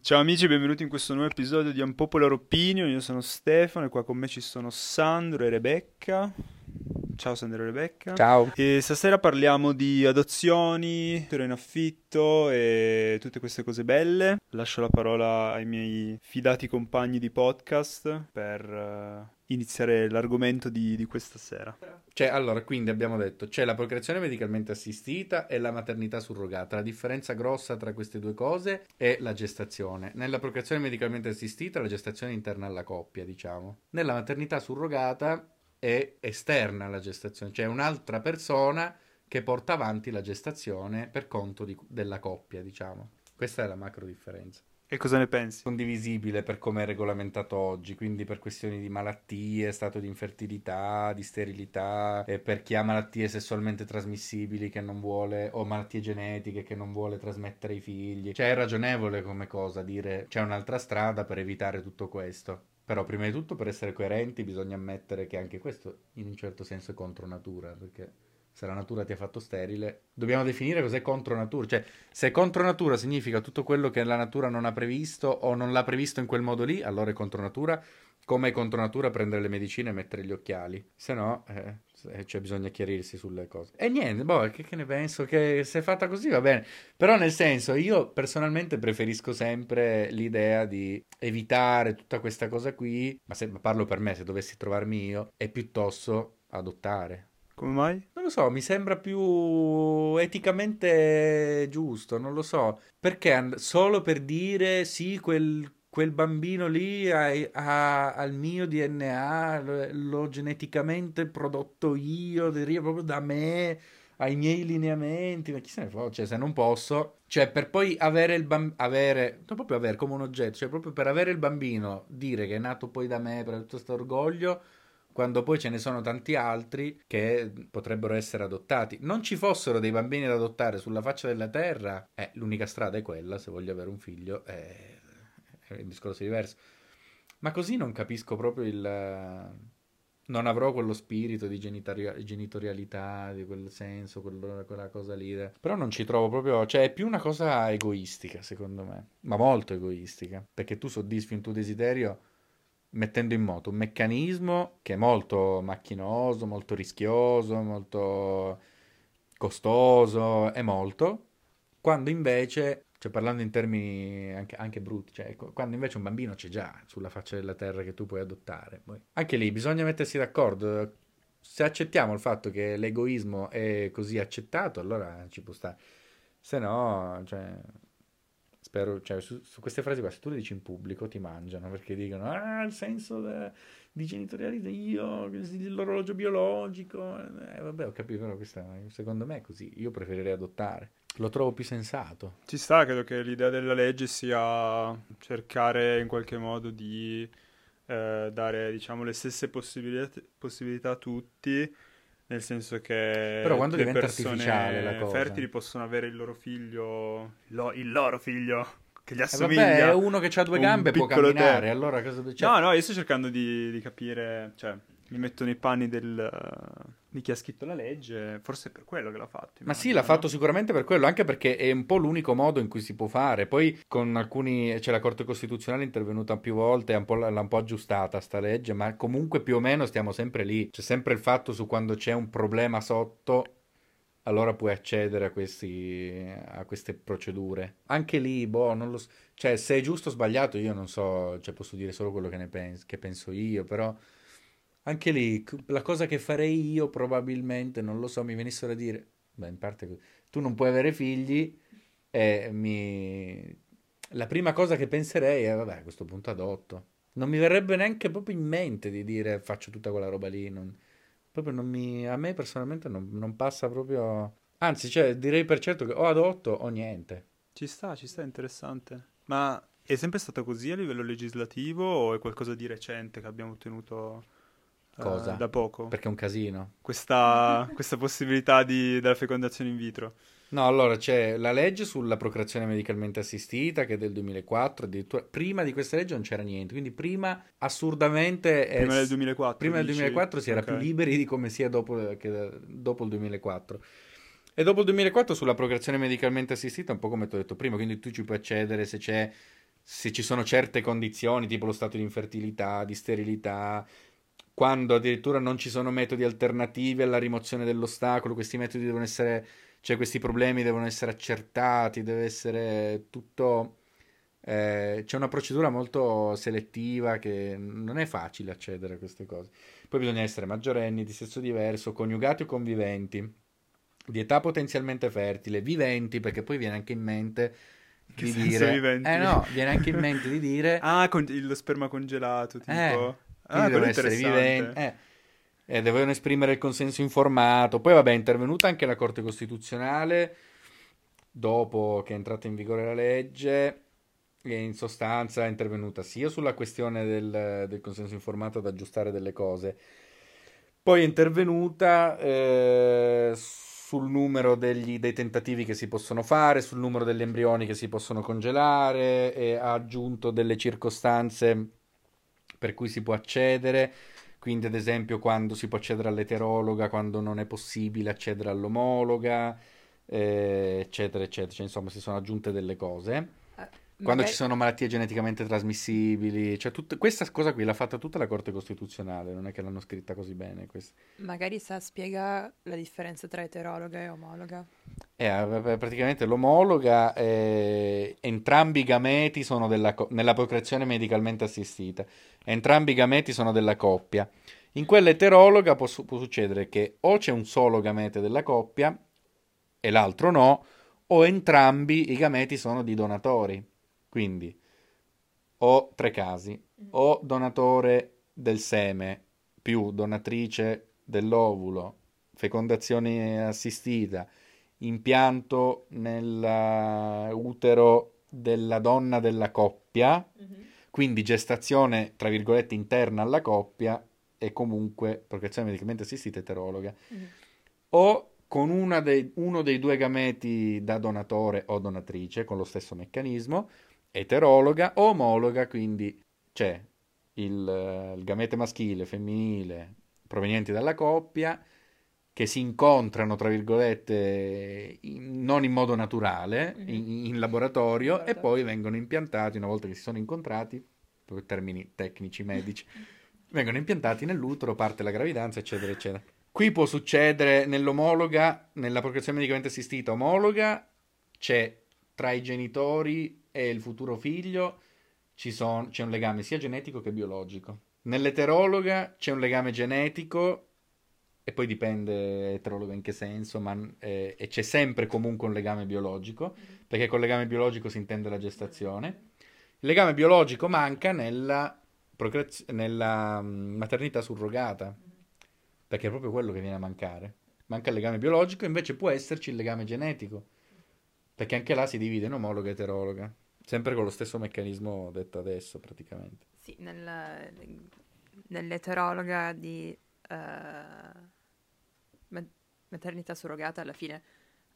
Ciao amici, benvenuti in questo nuovo episodio di Unpopular Opinion. Io sono Stefano e qua con me ci sono Sandro e Rebecca. Ciao Sandro e Rebecca. Ciao. E stasera parliamo di adozioni, in affitto e tutte queste cose belle. Lascio la parola ai miei fidati compagni di podcast per uh, iniziare l'argomento di, di questa sera. Cioè, allora, quindi abbiamo detto, c'è la procreazione medicalmente assistita e la maternità surrogata. La differenza grossa tra queste due cose è la gestazione. Nella procreazione medicalmente assistita la gestazione è interna alla coppia, diciamo. Nella maternità surrogata è esterna alla gestazione, cioè un'altra persona che porta avanti la gestazione per conto di, della coppia, diciamo. Questa è la macro differenza. E cosa ne pensi? Condivisibile per come è regolamentato oggi, quindi per questioni di malattie, stato di infertilità, di sterilità, e per chi ha malattie sessualmente trasmissibili che non vuole, o malattie genetiche che non vuole trasmettere ai figli. Cioè è ragionevole come cosa dire c'è un'altra strada per evitare tutto questo. Però prima di tutto per essere coerenti bisogna ammettere che anche questo in un certo senso è contro natura, perché se la natura ti ha fatto sterile, dobbiamo definire cos'è contro natura. Cioè, se contro natura significa tutto quello che la natura non ha previsto o non l'ha previsto in quel modo lì, allora è contro natura. Come è contro natura prendere le medicine e mettere gli occhiali. Se no, eh, cioè bisogna chiarirsi sulle cose. E niente, boh, che, che ne penso? Che se è fatta così va bene. Però nel senso, io personalmente preferisco sempre l'idea di evitare tutta questa cosa qui, ma se parlo per me, se dovessi trovarmi io, è piuttosto adottare come mai? Non lo so, mi sembra più eticamente giusto, non lo so. Perché solo per dire sì, quel, quel bambino lì ha, ha, ha, il mio DNA, l'ho geneticamente prodotto io, deriva proprio da me, ai miei lineamenti, ma chi se ne fa? Cioè, se non posso, cioè per poi avere il bambino, avere, non proprio avere come un oggetto, cioè proprio per avere il bambino, dire che è nato poi da me, per tutto questo orgoglio quando poi ce ne sono tanti altri che potrebbero essere adottati. Non ci fossero dei bambini da adottare sulla faccia della terra, eh, l'unica strada è quella, se voglio avere un figlio, eh, è un discorso diverso. Ma così non capisco proprio il... Non avrò quello spirito di genitorialità, di quel senso, quello, quella cosa lì. Però non ci trovo proprio... Cioè, è più una cosa egoistica, secondo me. Ma molto egoistica. Perché tu soddisfi un tuo desiderio mettendo in moto un meccanismo che è molto macchinoso, molto rischioso, molto costoso, è molto, quando invece, cioè parlando in termini anche, anche brutti, cioè quando invece un bambino c'è già sulla faccia della terra che tu puoi adottare. Poi. Anche lì bisogna mettersi d'accordo. Se accettiamo il fatto che l'egoismo è così accettato, allora ci può stare. Se no, cioè, spero, cioè, su, su, queste frasi qua, se tu le dici in pubblico ti mangiano perché dicono, ah, il senso de, di genitorialità, io, l'orologio biologico, eh, vabbè, ho capito, però questa, secondo me è così, io preferirei adottare. Lo trovo più sensato. Ci sta, credo che l'idea della legge sia cercare in qualche modo di eh, dare, diciamo, le stesse possibilità, possibilità a tutti nel senso che Però quando le diventa artificiale la cosa. fertili possono avere il loro figlio, lo, il loro figlio che gli assomiglia. Eh vabbè, uno che ha due gambe può camminare, te. allora cosa cioè... No, no, io sto cercando di, di capire, cioè mi metto nei panni del, di chi ha scritto la legge, forse è per quello che l'ha fatto. Ma sì, l'ha no? fatto sicuramente per quello, anche perché è un po' l'unico modo in cui si può fare. Poi con alcuni, cioè la Corte Costituzionale è intervenuta più volte, un l'ha un po' aggiustata sta legge, ma comunque più o meno stiamo sempre lì. C'è sempre il fatto su quando c'è un problema sotto, allora puoi accedere a, questi, a queste procedure. Anche lì, boh, non lo so. Cioè, se è giusto o sbagliato, io non so, cioè posso dire solo quello che ne penso, che penso io, però anche lì, la cosa che farei io probabilmente, non lo so, mi venissero a dire, beh, in parte tu non puoi avere figli e mi... La prima cosa che penserei è, vabbè, a questo punto adotto. Non mi verrebbe neanche proprio in mente di dire faccio tutta quella roba lì. Non... Proprio non mi... A me personalmente non, non passa proprio... Anzi, cioè, direi per certo che o adotto o niente. Ci sta, ci sta, interessante. Ma è sempre stato così a livello legislativo o è qualcosa di recente che abbiamo ottenuto Cosa? Uh, da poco. Perché è un casino. Questa, questa possibilità di, della fecondazione in vitro. No, allora c'è la legge sulla procreazione medicalmente assistita che è del 2004, addirittura prima di questa legge non c'era niente, quindi prima assurdamente... Prima del 2004. Prima del 2004 si era okay. più liberi di come sia dopo, che, dopo il 2004. E dopo il 2004 sulla procreazione medicalmente assistita, un po' come ti ho detto prima, quindi tu ci puoi accedere se c'è se ci sono certe condizioni, tipo lo stato di infertilità, di sterilità, quando addirittura non ci sono metodi alternativi alla rimozione dell'ostacolo, questi metodi devono essere, cioè questi problemi devono essere accertati, deve essere tutto... Eh, c'è una procedura molto selettiva che non è facile accedere a queste cose. Poi bisogna essere maggiorenni, di sesso diverso, coniugati o conviventi, di età potenzialmente fertile, viventi, perché poi viene anche in mente che di dire... Viventi? Eh no, viene anche in mente di dire... ah, con... lo sperma congelato, tipo... Eh, ah, devono essere viventi. Eh. Eh, devono esprimere il consenso informato. Poi, vabbè, è intervenuta anche la Corte Costituzionale dopo che è entrata in vigore la legge. E in sostanza è intervenuta sia sulla questione del, del consenso informato ad aggiustare delle cose, poi è intervenuta eh, sul numero degli, dei tentativi che si possono fare, sul numero degli embrioni che si possono congelare e ha aggiunto delle circostanze per cui si può accedere. Quindi, ad esempio, quando si può accedere all'eterologa, quando non è possibile accedere all'omologa, eh, eccetera, eccetera. Cioè, insomma, si sono aggiunte delle cose. Quando magari... ci sono malattie geneticamente trasmissibili, cioè tut... questa cosa qui l'ha fatta tutta la Corte Costituzionale, non è che l'hanno scritta così bene. Questa. Magari sa spiega la differenza tra eterologa e omologa. Eh, praticamente l'omologa, è... entrambi i gameti sono della co... nella procreazione medicalmente assistita, entrambi i gameti sono della coppia. In quella eterologa può, può succedere che o c'è un solo gamete della coppia e l'altro no, o entrambi i gameti sono di donatori. Quindi o tre casi, mm. o donatore del seme più donatrice dell'ovulo, fecondazione assistita, impianto nell'utero della donna della coppia, mm-hmm. quindi gestazione, tra virgolette, interna alla coppia e comunque procreazione medicamente assistita eterologa, mm-hmm. o con dei, uno dei due gameti da donatore o donatrice, con lo stesso meccanismo, eterologa o omologa, quindi c'è il, il gamete maschile, femminile, provenienti dalla coppia, che si incontrano, tra virgolette, in, non in modo naturale, mm-hmm. in, in, laboratorio, e poi vengono impiantati, una volta che si sono incontrati, per termini tecnici, medici, vengono impiantati nell'utero, parte la gravidanza, eccetera, eccetera. Qui può succedere nell'omologa, nella procreazione medicamente assistita omologa, c'è tra i genitori e il futuro figlio son, c'è un legame sia genetico che biologico. Nell'eterologa c'è un legame genetico e poi dipende eterologa in che senso, ma eh, e c'è sempre comunque un legame biologico, perché col legame biologico si intende la gestazione. Il legame biologico manca nella, procreaz- nella mm, maternità surrogata, perché è proprio quello che viene a mancare. Manca il legame biologico, invece può esserci il legame genetico, perché anche là si divide in omologa e eterologa. Sempre con lo stesso meccanismo detto adesso, praticamente. Sì, nel, nell'eterologa di uh, maternità surrogata alla fine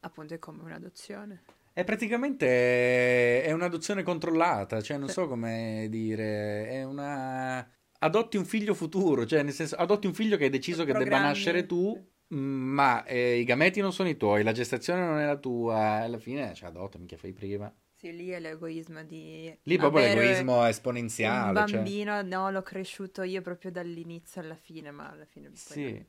appunto è come un'adozione. È praticamente è un'adozione controllata, cioè non sì. so come dire, è una adotti un figlio futuro, cioè nel senso adotti un figlio che hai deciso che debba nascere tu, ma eh, i gameti non sono i tuoi, la gestazione non è la tua, alla fine cioè adotta, mica fai prima. Sì, lì è l'egoismo di... Lì proprio l'egoismo esponenziale. Un cioè. bambino, cioè... no, l'ho cresciuto io proprio dall'inizio alla fine, ma alla fine... Sì. Non...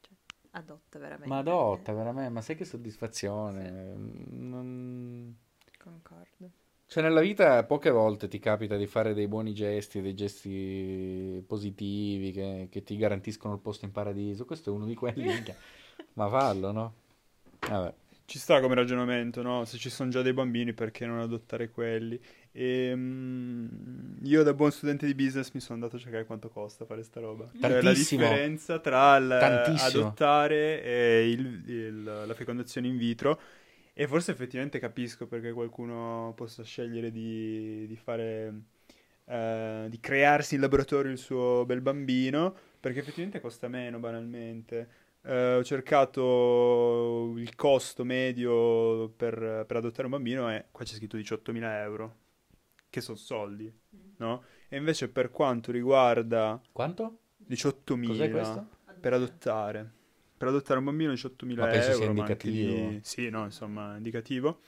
Cioè, adotta veramente. Ma adotta veramente, ma sai che soddisfazione. Sì. Non... Concordo. Cioè nella vita poche volte ti capita di fare dei buoni gesti, dei gesti positivi che, che ti garantiscono il posto in paradiso. Questo è uno di quelli. ma fallo, no? Vabbè. Ci sta come ragionamento, no? Se ci sono già dei bambini, perché non adottare quelli? E, um, io da buon studente di business mi sono andato a cercare quanto costa fare sta roba. Cioè, la differenza tra adottare e il, il, la fecondazione in vitro. E forse effettivamente capisco perché qualcuno possa scegliere di, di fare... Uh, di crearsi in laboratorio il suo bel bambino perché effettivamente costa meno banalmente. Eh, ho cercato il costo medio per, per adottare un bambino e qua c'è scritto 18.000 euro, che sono soldi, no? E invece per quanto riguarda Quanto? 18.000 Cos'è questo? per adottare, per adottare un bambino 18.000 Ma penso euro, sia ma anche indicativo. di- Sì, no, insomma, indicativo.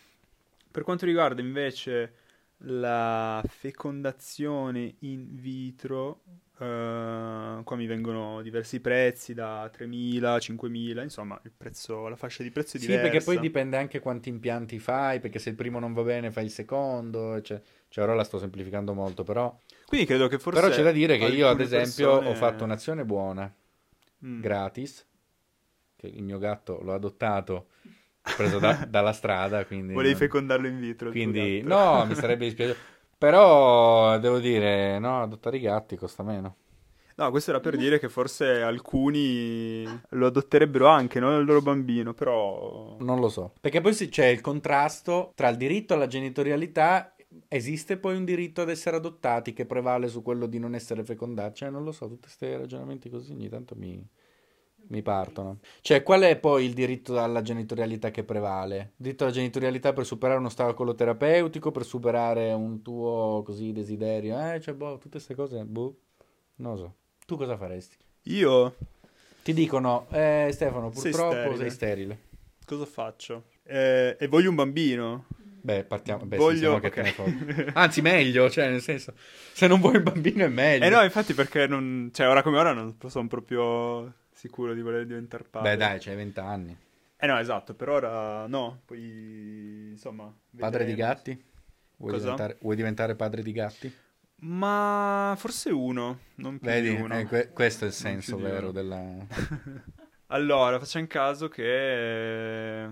Per quanto riguarda invece la fecondazione in vitro, eh, qua mi vengono diversi prezzi da 3.000, 5.000, insomma, il prezzo, la fascia di prezzo è Sì, diversa. perché poi dipende anche quanti impianti fai, perché se il primo non va bene fai il secondo, cioè, cioè ora la sto semplificando molto, però, Quindi credo che forse però c'è da dire che io ad esempio persone- ho fatto un'azione buona, Mm. gratis, che il mio gatto l'ho adottato, preso da- dalla strada, quindi... Volevi fecondarlo in vitro. Quindi, no, mi sarebbe dispiaciuto. Però devo dire, no, adottare i gatti costa meno. No, questo era per dire che forse alcuni lo adotterebbero anche, non il loro bambino, però... Non lo so. Perché poi sì, c'è il contrasto tra il diritto alla genitorialità. Esiste poi un diritto ad essere adottati che prevale su quello di non essere fecondati? Cioè, non lo so, tutti questi ragionamenti così ogni tanto mi, mi partono. Cioè, qual è poi il diritto alla genitorialità che prevale? Il diritto alla genitorialità per superare un ostacolo terapeutico, per superare un tuo così desiderio? Eh, cioè, boh, tutte queste cose, boh, non so. Tu cosa faresti? Io Ti dicono, eh, Stefano, Sei purtroppo sterile. sei sterile. cosa faccio? Eh, e voglio un bambino. Beh, partiamo. Beh, sì, voglio... se no che te ne ok. fotti. Anzi, meglio, cioè, nel senso, se non vuoi un bambino è meglio. Eh no, infatti perché non... Cioè, ora come ora non sono proprio sicuro di voler diventare padre. Beh, dai, c'hai 20 anni. Eh no, esatto, per ora no. Poi, insomma... Padre di gatti? Vuoi Cosa? diventare, vuoi diventare padre di gatti? Ma forse uno, non più Vedi, di uno. eh, que- questo è il senso vero della... Allora, facciamo caso che...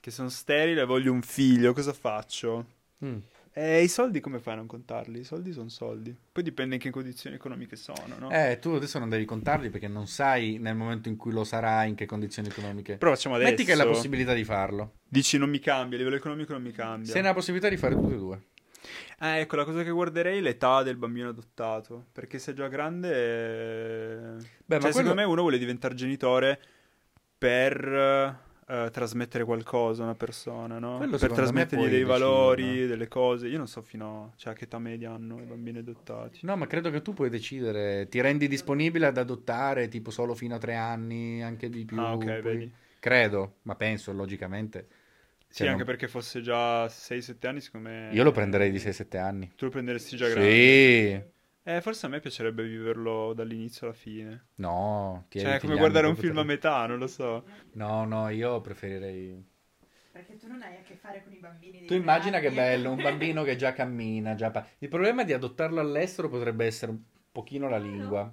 che sono sterile e voglio un figlio, cosa faccio? Mm. E i soldi come fai a non contarli? I soldi sono soldi. Poi dipende in che condizioni economiche sono, no? Eh, tu adesso non devi contarli perché non sai nel momento in cui lo sarai in che condizioni economiche. Però facciamo adesso. Metti che hai la possibilità di farlo. Dici non mi cambia, a livello economico non mi cambia. Se ne ha la possibilità di fare tutte e due. Eh, ecco, la cosa che guarderei è l'età del bambino adottato. Perché se è già grande... eh, Beh, cioè, ma quello... secondo me uno vuole diventare genitore per eh, trasmettere qualcosa a una persona, no? Quello per trasmettergli dei valori, decidere, delle cose. Io non so fino a... Cioè, che età media hanno i bambini adottati. No, ma credo che tu puoi decidere. Ti rendi disponibile ad adottare tipo solo fino a tre anni, anche di più. Ah, ok, vedi. Credo, ma penso logicamente. Sì, Cioè, anche non- perché fosse già 6-7 anni, secondo me... Io lo prenderei di 6-7 anni. Tu lo prenderesti già grande. Sì. Eh, forse a me piacerebbe viverlo dall'inizio alla fine. No, ti Cioè, è come guardare un film a metà, non lo so. No, no, io preferirei... Perché tu non hai a che fare con i bambini. Tu immagina che bello, un bambino che già cammina, già pa- Il problema di adottarlo all'estero potrebbe essere un pochino la lingua.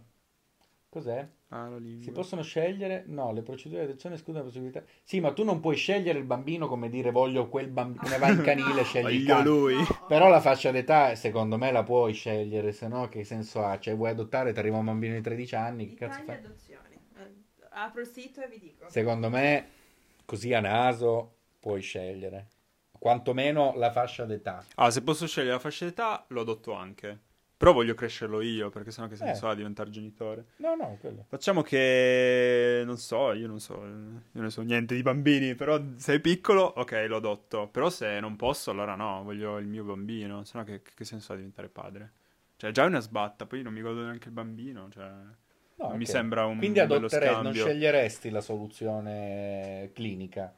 Cos'è? Ah, la lingua. Si possono scegliere? No, le procedure di adozione escludono la possibilità. Sì, ma tu non puoi scegliere il bambino come dire voglio quel bambino, come va in canile, scegli il cane. lui. Però la fascia d'età, secondo me, la puoi scegliere, se no che senso ha? Cioè, vuoi adottare, ti arriva un bambino di 13 anni, che cazzo fai? adozioni. Eh, Apro il sito e vi dico. Secondo me, così a naso, puoi scegliere. Quantomeno la fascia d'età. Ah, se posso scegliere la fascia d'età, lo adotto anche. Però voglio crescerlo io, perché sennò che senso Eh. ha diventare genitore? No, no, quello. Facciamo che... non so, io non so, io non so niente di bambini, però se è piccolo, ok, lo adotto. Però se non posso, allora no, voglio il mio bambino, sennò che, che senso ha diventare padre? Cioè, già è una sbatta, poi non mi godo neanche il bambino, cioè... No, non mi sembra un Quindi adotteresti, non sceglieresti la soluzione clinica.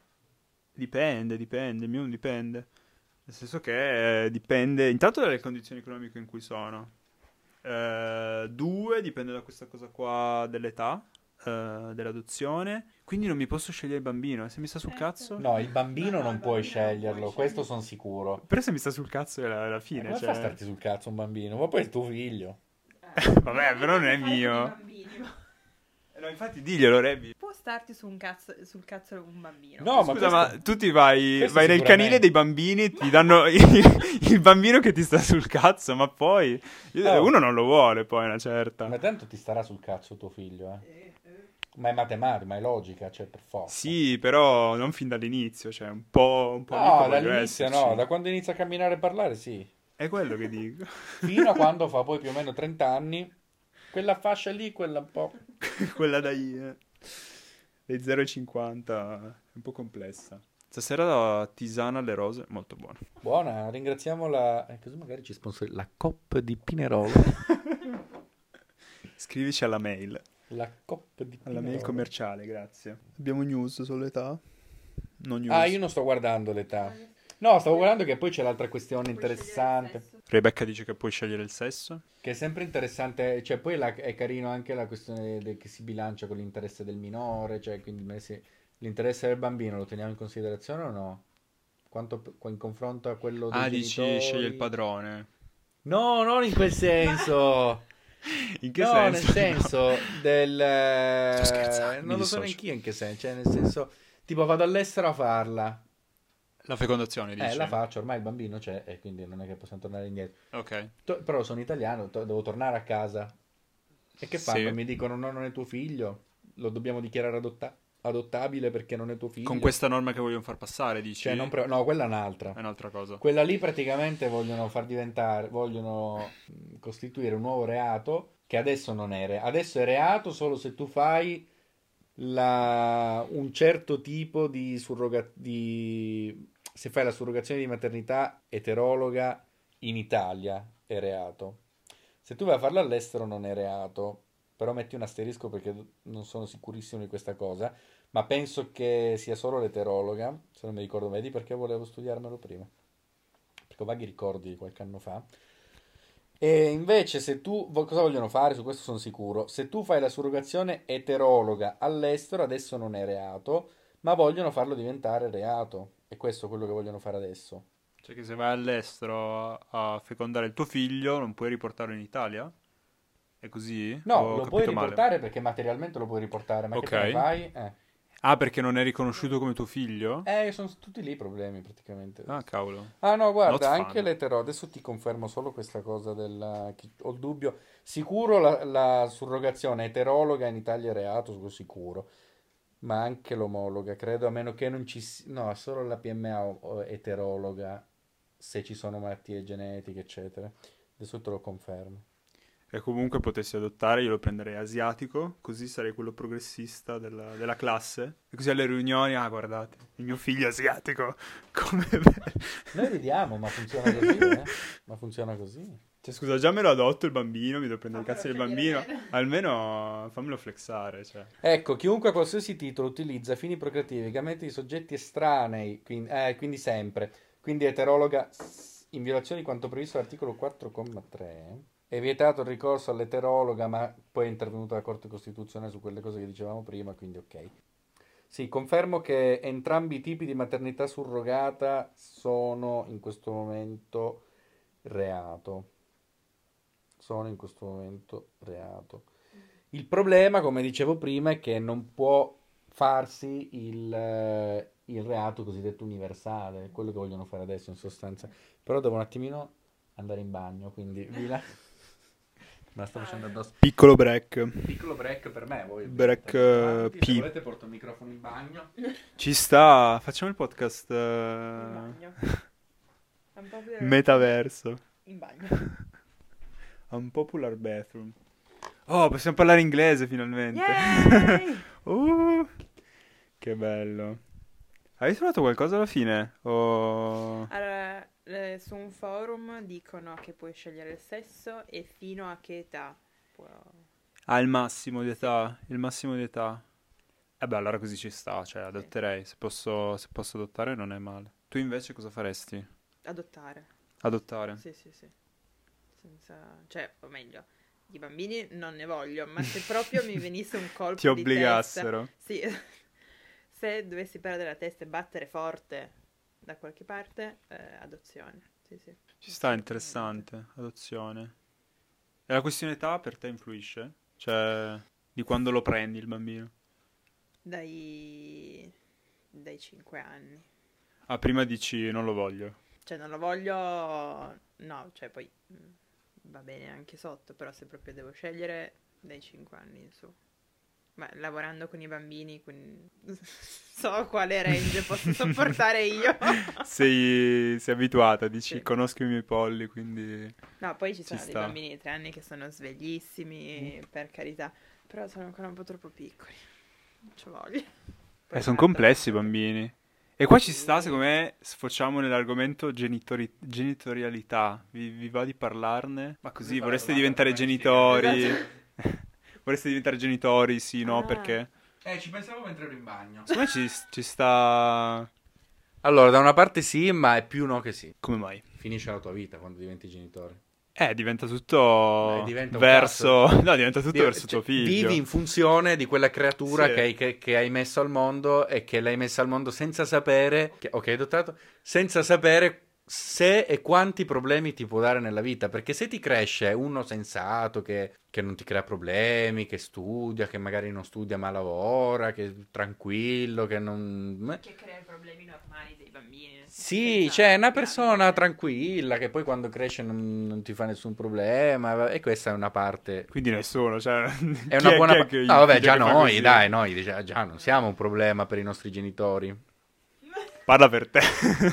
Dipende, dipende, il mio non dipende. Nel senso che eh, dipende intanto dalle condizioni economiche in cui sono. Eh, due, dipende da questa cosa qua dell'età, eh, dell'adozione. Quindi non mi posso scegliere il bambino. E se mi sta sul cazzo? No, il bambino No, non il puoi sceglierlo, questo sono sicuro. Però se mi sta sul cazzo è la, la Ma fine. come Cioè... fa starti sul cazzo un bambino? Ma poi è tuo figlio. Vabbè, però non è mio. No, infatti diglielo, Rebi. Può starti su un cazzo, sul cazzo un bambino. No, ma Scusa, questo- ma tu ti vai, vai nel canile dei bambini, ti danno il, il bambino che ti sta sul cazzo, ma poi Oh. uno non lo vuole poi una certa. Ma tanto ti starà sul cazzo tuo figlio, eh. Eh, eh. Ma è matematica, ma è logica, cioè per forza. Sì, però non fin dall'inizio, cioè un po', un po' No, dall'inizio esserci. no, da quando inizia a camminare e parlare sì. È quello che dico. Fino a quando fa poi più o meno 30 anni, quella fascia lì, quella un po'... Quella dai, eh, dai 0,50 è un po' complessa. Stasera la tisana alle rose, molto buona. Buona, ringraziamo la... eh, così magari ci sponsor... La COP di Pinerolo. Scrivici alla mail, La COP di alla mail Pinerolo. commerciale, grazie. Abbiamo news sull'età? Non news. Ah, io non sto guardando l'età. No, stavo guardando che poi c'è l'altra questione interessante. Rebecca dice che puoi scegliere il sesso. Che è sempre interessante, cioè poi la- è carino anche la questione de- che si bilancia con l'interesse del minore, cioè quindi se- l'interesse del bambino lo teniamo in considerazione o no? Quanto in confronto a quello dei Ah, dici genitori? sceglie il padrone. No, non in quel senso. In che no, senso? nel senso del... Sto scherzando, non lo so neanche io in che senso, cioè nel senso, tipo vado all'estero a farla. La fecondazione, dici? Eh, la faccio, ormai il bambino c'è e quindi non è che possiamo tornare indietro. Ok. To- però sono italiano, to- devo tornare a casa. E che fanno? Sì. Mi dicono no, non è tuo figlio, lo dobbiamo dichiarare adotta- adottabile perché non è tuo figlio. Con questa norma che vogliono far passare, dici? Cioè, non pre- no, quella è un'altra. È un'altra cosa. Quella lì praticamente vogliono far diventare, vogliono mh, costituire un nuovo reato che adesso non è reato. Adesso è reato solo se tu fai la- un certo tipo di surroga- di se fai la surrogazione di maternità eterologa in Italia è reato. Se tu vai a farlo all'estero non è reato, però metti un asterisco perché non sono sicurissimo di questa cosa, ma penso che sia solo l'eterologa, se non mi ricordo, vedi perché volevo studiarmelo prima, perché ho vaghi ricordi di qualche anno fa. E invece se tu, cosa vogliono fare? Su questo sono sicuro. Se tu fai la surrogazione eterologa all'estero, adesso non è reato, ma vogliono farlo diventare reato. E questo è quello che vogliono fare adesso. Cioè che se vai all'estero a fecondare il tuo figlio non puoi riportarlo in Italia? È così? No, Ho lo puoi male? riportare perché materialmente lo puoi riportare, ma Ok. che fai? Eh. Ah, perché non è riconosciuto come tuo figlio? Eh, sono tutti lì i problemi praticamente. Ah, cavolo. Ah no, Not guarda, fun. anche l'etero, adesso ti confermo solo questa cosa del... ho il dubbio, sicuro la, la surrogazione eterologa in Italia è reato, sono sicuro, ma anche l'omologa, credo, a meno che non ci sia... No, solo la PMA eterologa, se ci sono malattie genetiche, eccetera. Adesso te lo confermo. E comunque potessi adottare, io lo prenderei asiatico, così sarei quello progressista della, della classe. E così alle riunioni, ah, guardate, il mio figlio è asiatico. Come. Noi ridiamo, ma funziona così, eh? Ma funziona così. Cioè, scusa, già me lo adotto il bambino, mi devo prendere i cazzi del Fammelo bambino. Almeno fammelo flexare, cioè. Ecco, chiunque a qualsiasi titolo utilizza fini procreativi, gameti di soggetti estranei, quindi, eh, quindi sempre, quindi eterologa in violazione di quanto previsto dall'articolo 4,3, è vietato il ricorso all'eterologa, ma poi è intervenuta la Corte Costituzionale su quelle cose che dicevamo prima, quindi ok. Sì, confermo che entrambi i tipi di maternità surrogata sono in questo momento reato. Sono in questo momento reato. Il problema, come dicevo prima, è che non può farsi il, eh, il reato cosiddetto universale, è quello che vogliono fare adesso in sostanza. Però devo un attimino andare in bagno, quindi vi la... Me la sto facendo addosso. Piccolo break. Piccolo break per me, voi. Break, eh, Se P. volete porto il microfono in bagno. Ci sta, facciamo il podcast In eh, bagno. Metaverso. In bagno. Unpopular bathroom. Oh, possiamo parlare inglese finalmente. Uh, che bello. Hai trovato qualcosa alla fine? O... Allora, eh, su un forum dicono che puoi scegliere il sesso e fino a che età può... Ah, il massimo di età. Il massimo di età. Eh beh, allora così ci sta, cioè adotterei. Se posso, se posso adottare non è male. Tu invece cosa faresti? adottare. Adottare. Sì, sì, sì. Senza... Cioè, o meglio, i bambini non ne voglio, ma se proprio mi venisse un colpo Ti di testa... obbligassero. Sì, se dovessi perdere la testa e battere forte da qualche parte, eh, adozione. Sì, sì. Ci sta, interessante. Adozione. E la questione età per te influisce? Cioè, di quando lo prendi il bambino? Dai... dai 5 anni. Ah, prima dici non lo voglio. Cioè, non lo voglio... No, cioè, poi mm, va bene anche sotto, però se proprio devo scegliere, dai 5 anni in su. Beh, lavorando con i bambini, quindi so quale range posso sopportare io. sei, sei abituata, dici Sì. conosco i miei polli, quindi... No, poi ci Ci sono dei sta. bambini di tre anni che sono sveglissimi, per carità, però sono ancora un po' troppo piccoli. Non ci voglio. Eh, sono complessi i bambini. E qua ci sta, secondo me, sfociamo nell'argomento genitori- genitorialità. Vi, vi va di parlarne? Ma così, vorreste diventare genitori? vorreste diventare genitori? Sì, no, Ah. perché? Eh, ci pensavo mentre ero in bagno. Secondo me ci, ci sta... Allora, da una parte sì, ma è più no che sì. Come mai? Finisce la tua vita quando diventi genitore. Eh, diventa tutto Eh, diventa verso... No, diventa tutto Vivi- verso tuo cioè, figlio. Vivi in funzione di quella creatura Sì. che, hai, che- che hai messo al mondo e che l'hai messa al mondo senza sapere, che, ok, adottato, senza sapere se e quanti problemi ti può dare nella vita. Perché se ti cresce uno sensato che, che non ti crea problemi, che studia, che magari non studia ma lavora, che è tranquillo, che non... Che crea problemi normali bambini. Sì, senza cioè è una persona tranquilla che poi quando cresce non, non ti fa nessun problema e questa è una parte Quindi nessuno, cioè... è una buona pa- parte. No, vabbè, già noi, dai, noi dice- già non siamo un problema per i nostri genitori. Parla per te.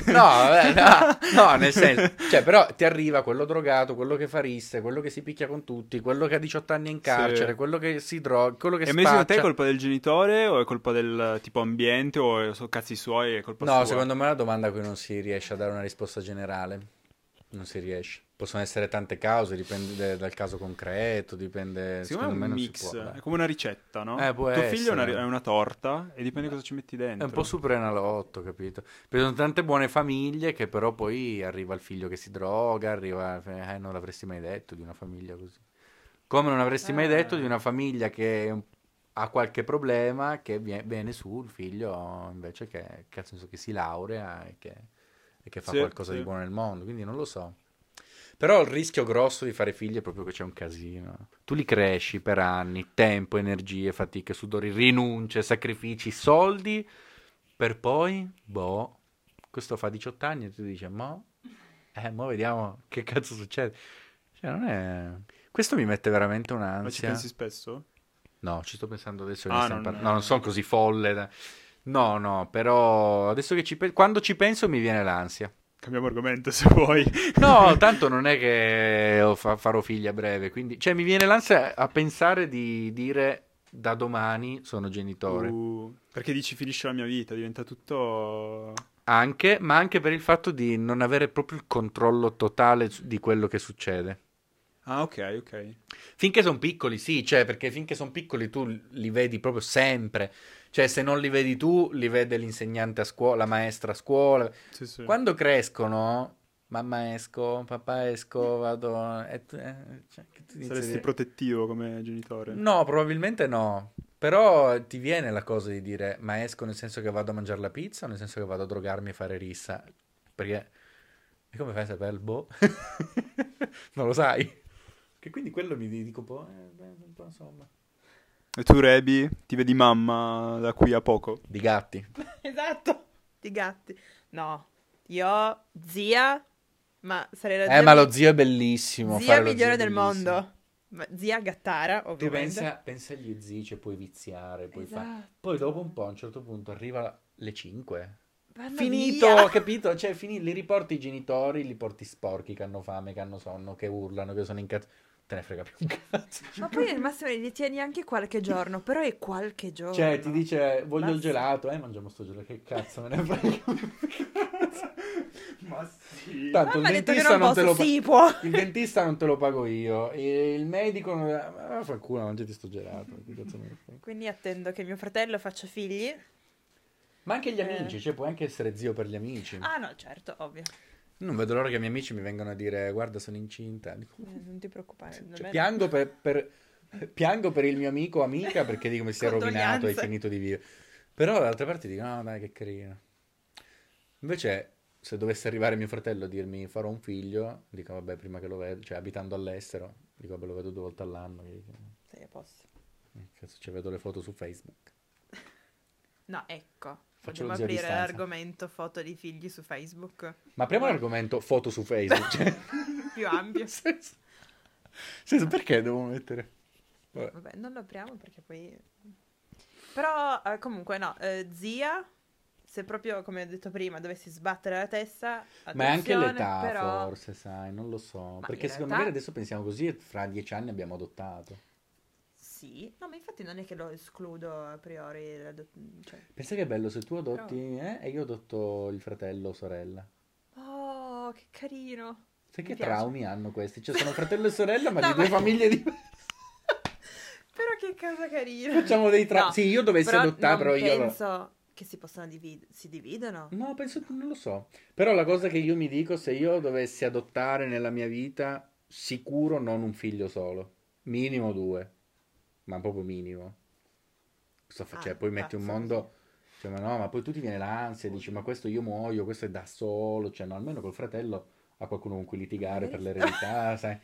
No, vabbè, no, no, nel senso, cioè, però ti arriva quello drogato, quello che fa risse, quello che si picchia con tutti, quello che ha 18 anni in carcere, Sì. quello che si droga, quello che E secondo te è spaccia. colpa del genitore o è colpa del tipo ambiente o sono cazzi suoi è colpa No, sua? secondo me è una domanda a cui non si riesce a dare una risposta generale. Non si riesce. Possono essere tante cause, dipende dal caso concreto, dipende... Secondo me è un mix, può, è come una ricetta, no? Eh, può Tuo figlio è una, essere. è una torta e dipende cosa ci metti È dentro. un po' superenalotto, capito? Perché sono tante buone famiglie che però poi arriva il figlio che si droga, arriva... Eh, non l'avresti mai detto di una famiglia così. Come non avresti mai Ah. detto di una famiglia che ha qualche problema che vie- viene su il figlio invece che, che, che si laurea e che, e che fa Sì, qualcosa sì. di buono nel mondo, quindi non lo so. Però il rischio grosso di fare figli è proprio che c'è un casino. Tu li cresci per anni, tempo, energie, fatiche, sudori, rinunce, sacrifici, soldi, per poi, boh, questo fa 18 anni e tu dici, mo, eh, mo vediamo che cazzo succede. Cioè, non è... Questo mi mette veramente Ma ci un'ansia. pensi spesso? No, ci sto pensando adesso. Ah, non- par- no, non sono così folle. da- No, no, però adesso che ci pe- quando ci penso mi viene l'ansia. Cambiamo argomento se vuoi. No, tanto non è che fa- farò figli a breve, quindi cioè mi viene l'ansia a pensare di dire da domani sono genitore. Uh, perché dici finisce la mia vita, diventa tutto... Anche, ma anche per il fatto di non avere proprio il controllo totale di quello che succede. Ah, ok, ok. Finché sono piccoli, sì, cioè perché finché sono piccoli tu li vedi proprio sempre. Cioè, se non li vedi tu, li vede l'insegnante a scuola, la maestra a scuola. Sì, sì. Quando crescono, mamma esco, papà esco, vado... E eh, cioè, Saresti protettivo come genitore. No, probabilmente no. Però ti viene la cosa di dire, ma esco nel senso che vado a mangiare la pizza o nel senso che vado a drogarmi e fare rissa? Perché... E come fai a saperlo? Boh. non lo sai. Che quindi quello mi dico un po', eh, beh, insomma. E tu, Rebi, ti vedi mamma da qui a poco? Di gatti. Esatto, di gatti. No, io zia, ma sarei la Eh, zia, ma mi- lo zio è bellissimo. zia fare lo migliore zio è del bellissimo. mondo. Ma zia Gattara, Tu ovviamente. pensa, pensa agli zii, cioè puoi viziare, puoi fare... Esatto. Poi dopo un po', a un certo punto, arriva le 5. Vanno Finito, via. capito? Cioè, fini- li riporti i genitori, li porti sporchi, che hanno fame, che hanno sonno, che urlano, che sono incazzati. Te ne frega più un cazzo. Ma poi al massimo li tieni anche qualche giorno, però è qualche giorno. Cioè, ti dice, voglio il gelato. Eh, mangiamo sto gelato. Che cazzo me ne frega. Ma sì. Tanto Mamma ha il detto che dentista non non te posso, lo pa- sì, può. Il dentista non te lo pago io. E il medico non... Ah, fa culo, mangiati sto gelato. Quindi attendo che mio fratello faccia figli. Ma anche gli Eh. amici, cioè puoi anche essere zio per gli amici. Ah no, certo, ovvio. Non vedo l'ora che i miei amici mi vengano a dire guarda sono incinta. Dico, Eh, Non ti preoccupare. Cioè, nemmeno- piango, per, per- piango per il mio amico o amica perché dico mi si è rovinato, hai finito di vivere. Però dall'altra parte dico no dai che carino. Invece se dovesse arrivare mio fratello a dirmi farò un figlio, dico vabbè prima che lo vedo, cioè abitando all'estero, dico vabbè lo vedo due volte all'anno. dico, Sei a posto. "Eh, Cazzo, ci vedo le foto su Facebook. No, ecco. A aprire l'argomento foto di figli su Facebook. Ma apriamo l'argomento foto su Facebook. Cioè, Più ampio. senso- senso, perché devo mettere? Vabbè. Vabbè, non lo apriamo perché poi Però eh, comunque no, eh, zia, se proprio come ho detto prima dovessi sbattere la testa, Ma è anche l'età, però... forse, sai, non lo so. Ma Perché secondo realtà- me adesso pensiamo così e fra dieci anni abbiamo adottato. Sì, no, ma infatti non è che lo escludo a priori. cioè- Pensa che bello se tu adotti eh, e io adotto il fratello o sorella. Oh, che carino. Sai Mi che piace. traumi hanno questi? Cioè sono fratello e sorella ma No, di due ma- famiglie diverse. Però che cosa carina. Facciamo dei traumi. No, Sì, io dovessi però adottare, non però io... penso che si possano dividere. Si dividono? No, penso, non lo so. Però la cosa che io mi dico, se io dovessi adottare nella mia vita, sicuro non un figlio solo. Minimo due. Ma proprio minimo. Sto fa- Ah, cioè, poi metti un mondo... Cioè, ma no, ma poi tu ti viene l'ansia, dici, ma questo io muoio, questo è da solo. Cioè, no, almeno col fratello ha qualcuno con cui litigare per l'eredità, sai.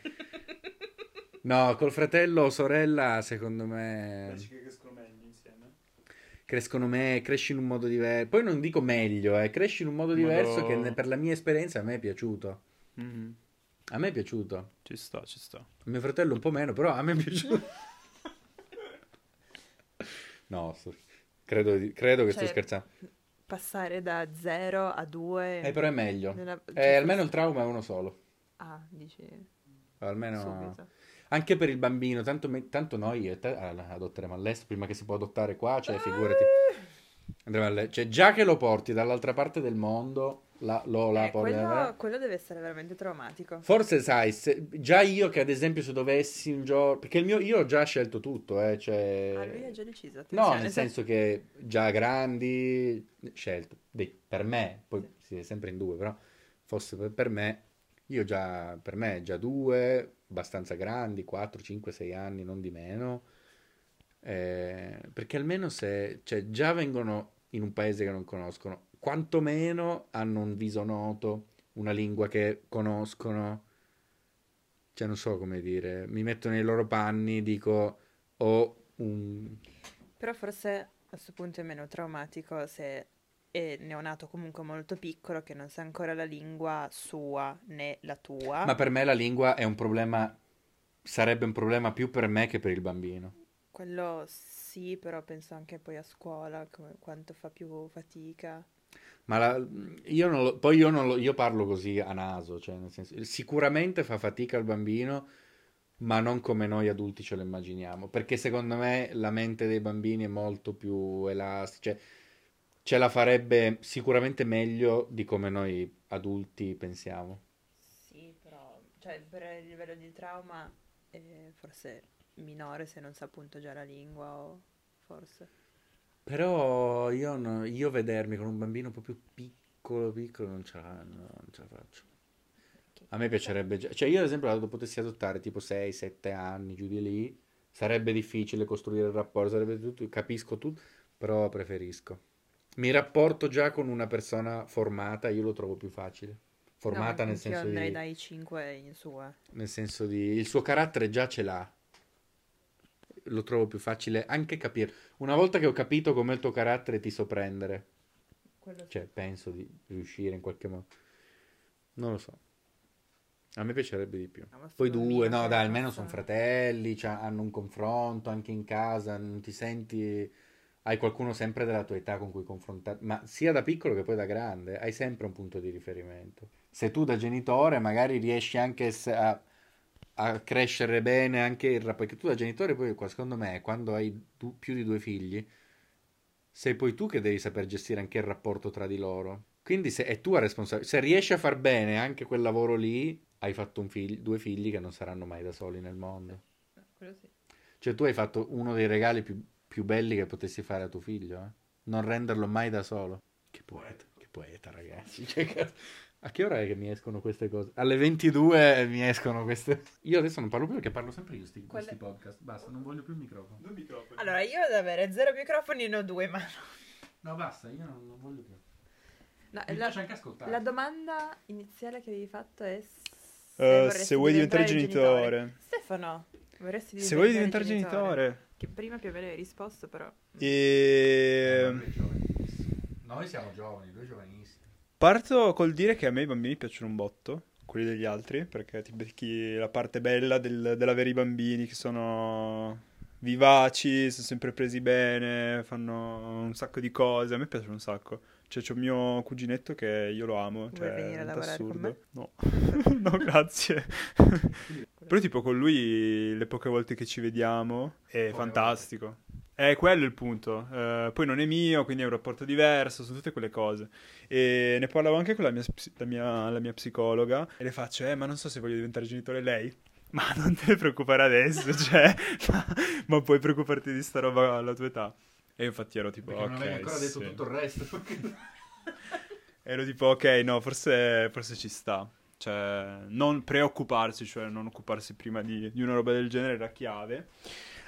No, col fratello o sorella, secondo me che crescono meglio insieme? crescono me, cresci in un modo diverso. Poi non dico meglio, eh, cresci in un modo Modo- diverso che ne- per la mia esperienza a me è piaciuto. Mhm. A me è piaciuto. Ci sta, ci sta. Mio fratello un po' meno, però a me è piaciuto. no, sto- credo, credo che sto Cioè, scherzando. Passare da 0 a 2. Eh, però è meglio. nella- Eh, almeno il trauma è uno solo. Ah, dici Almeno... subito. Anche per il bambino, tanto, me- tanto noi te ah, adotteremo all'estero prima che si può adottare qua, cioè figurati. Andremo alle- Cioè, già che lo porti dall'altra parte del mondo, la, lo la Eh, quello, quello deve essere veramente traumatico. Forse sai, se- già io che ad esempio se dovessi un giorno... Perché il mio, io ho già scelto tutto, eh, cioè... Ah, lui ha già deciso. No, attenzione, nel se- senso che già grandi, scelto, Dei- per me, poi si è sempre in due, però fosse per, per me, io già, per me già due, abbastanza grandi, 4, 5, 6 anni, non di meno, eh, perché almeno se, cioè già vengono in un paese che non conoscono, quantomeno hanno un viso noto, una lingua che conoscono, cioè non so come dire, mi metto nei loro panni, dico, ho un... Però forse a questo punto è meno traumatico se è neonato comunque molto piccolo che non sa ancora la lingua sua né la tua. Ma per me la lingua è un problema, sarebbe un problema più per me che per il bambino. Quello sì, però penso anche poi a scuola come- quanto fa più fatica. Ma la- io non lo- poi io, non lo- io parlo così a naso, cioè nel senso, sicuramente fa fatica il bambino, ma non come noi adulti ce lo immaginiamo, perché secondo me la mente dei bambini è molto più elastica, cioè ce la farebbe sicuramente meglio di come noi adulti pensiamo. Sì, però cioè, per il livello di trauma è forse minore se non sa appunto già la lingua o forse. Però io, no- io vedermi con un bambino proprio piccolo, piccolo, non ce la, no, non ce la faccio. A me piacerebbe, già- cioè io ad esempio lo potessi adottare tipo 6-7 anni, giù di lì, sarebbe difficile costruire il rapporto, sarebbe tutto, capisco tutto, però preferisco. Mi rapporto già con una persona formata, io lo trovo più facile. Formata No, nel senso andrei di, dai 5 in su. eh. nel senso di, il suo carattere già ce l'ha. Lo trovo più facile anche capire. Una volta che ho capito com'è il tuo carattere, ti so prendere. Quello sì. Cioè, penso di riuscire in qualche modo. Non lo so. A me piacerebbe di più. No, Poi due, no, dai, almeno sono fratelli, cioè, hanno un confronto anche in casa, non ti senti... Hai qualcuno sempre della tua età con cui confrontare, ma sia da piccolo che poi da grande, hai sempre un punto di riferimento. Se tu da genitore magari riesci anche a, a crescere bene anche il rapporto, perché tu da genitore poi, qua- secondo me, quando hai du- più di due figli, sei poi tu che devi saper gestire anche il rapporto tra di loro. Quindi se, è tua responsabilità. Se riesci a far bene anche quel lavoro lì, hai fatto un fig- due figli che non saranno mai da soli nel mondo. Quello sì. Cioè tu hai fatto uno dei regali più, più belli che potessi fare a tuo figlio, eh? Non renderlo mai da solo. Che poeta, che poeta ragazzi. Cioè, cazzo, a che ora è che mi escono queste cose? Alle 22 mi escono queste... Io adesso non parlo più perché parlo sempre io sti, Quelle- questi podcast. Basta, non voglio più il microfono. Due microfoni. Allora, io ad avere zero microfoni ne ho due, ma No, basta, io non, non voglio più. no, Mi la, piace anche ascoltare. la domanda iniziale che avevi fatto è se, vorresti se vuoi diventare genitore. Stefano, vorresti Se vuoi diventare genitore. Che prima più o meno hai risposto, però. E... Eh, giovanissimo. Noi siamo giovani, lui è giovanissimo. Parto col dire che a me i bambini piacciono un botto, quelli degli altri, perché ti becchi la parte bella del- dell'avere i bambini che sono vivaci, sono sempre presi bene, fanno un sacco di cose. A me piace un sacco. Cioè, c'è un mio cuginetto che io lo amo. Vuoi Cioè, venire a è lavorare assurdo. No, no, grazie. Però, tipo, con lui le poche volte che ci vediamo è Poche fantastico. È quello il punto. Eh, poi non è mio, quindi è un rapporto diverso, sono tutte quelle cose. E ne parlavo anche con la mia, la mia- la mia psicologa e le faccio, eh, ma non so se voglio diventare genitore lei. Ma non te ne preoccupare adesso, cioè, ma, ma puoi preoccuparti di sta roba alla tua età. E infatti ero tipo, Perché non ok, avevi ancora detto sì. tutto il resto. Ero tipo, ok, no, forse, forse ci sta. Cioè, non preoccuparsi, cioè non occuparsi prima di, di una roba del genere era chiave.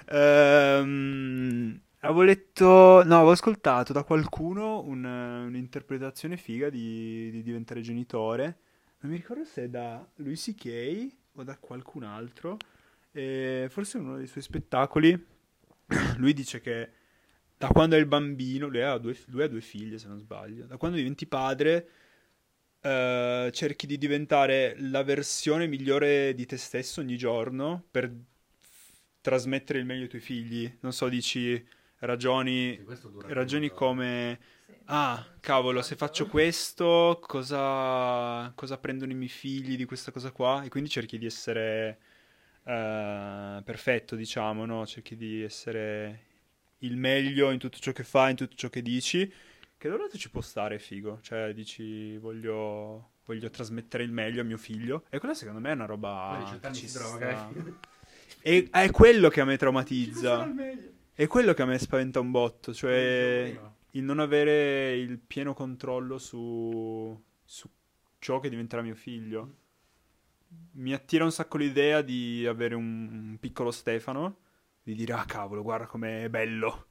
Ehm, avevo letto, no, avevo ascoltato da qualcuno un- un'interpretazione figa di, di diventare genitore. Non mi ricordo se è da Louis C.K. o da qualcun altro. E forse uno dei suoi spettacoli. Lui dice che da quando è il bambino, lui ha due, lui ha due figlie se non sbaglio, da quando diventi padre eh, cerchi di diventare la versione migliore di te stesso ogni giorno per trasmettere il meglio ai tuoi figli. Non so, dici ragioni, ragioni come... Ah, cavolo, se faccio questo, cosa, cosa prendono i miei figli di questa cosa qua? E quindi cerchi di essere eh, perfetto, diciamo, no? Cerchi di essere il meglio in tutto ciò che fai, in tutto ciò che dici. Che da un lato ci può stare, figo. Cioè, dici, voglio, voglio trasmettere il meglio a mio figlio. E quella secondo me è una roba... Poi a 18 anni ci droga. E è quello che a me traumatizza. È quello che a me spaventa un botto. Cioè il non avere il pieno controllo su, su ciò che diventerà mio figlio. Mi attira un sacco l'idea di avere un, un piccolo Stefano, di dire, ah cavolo, guarda com'è bello.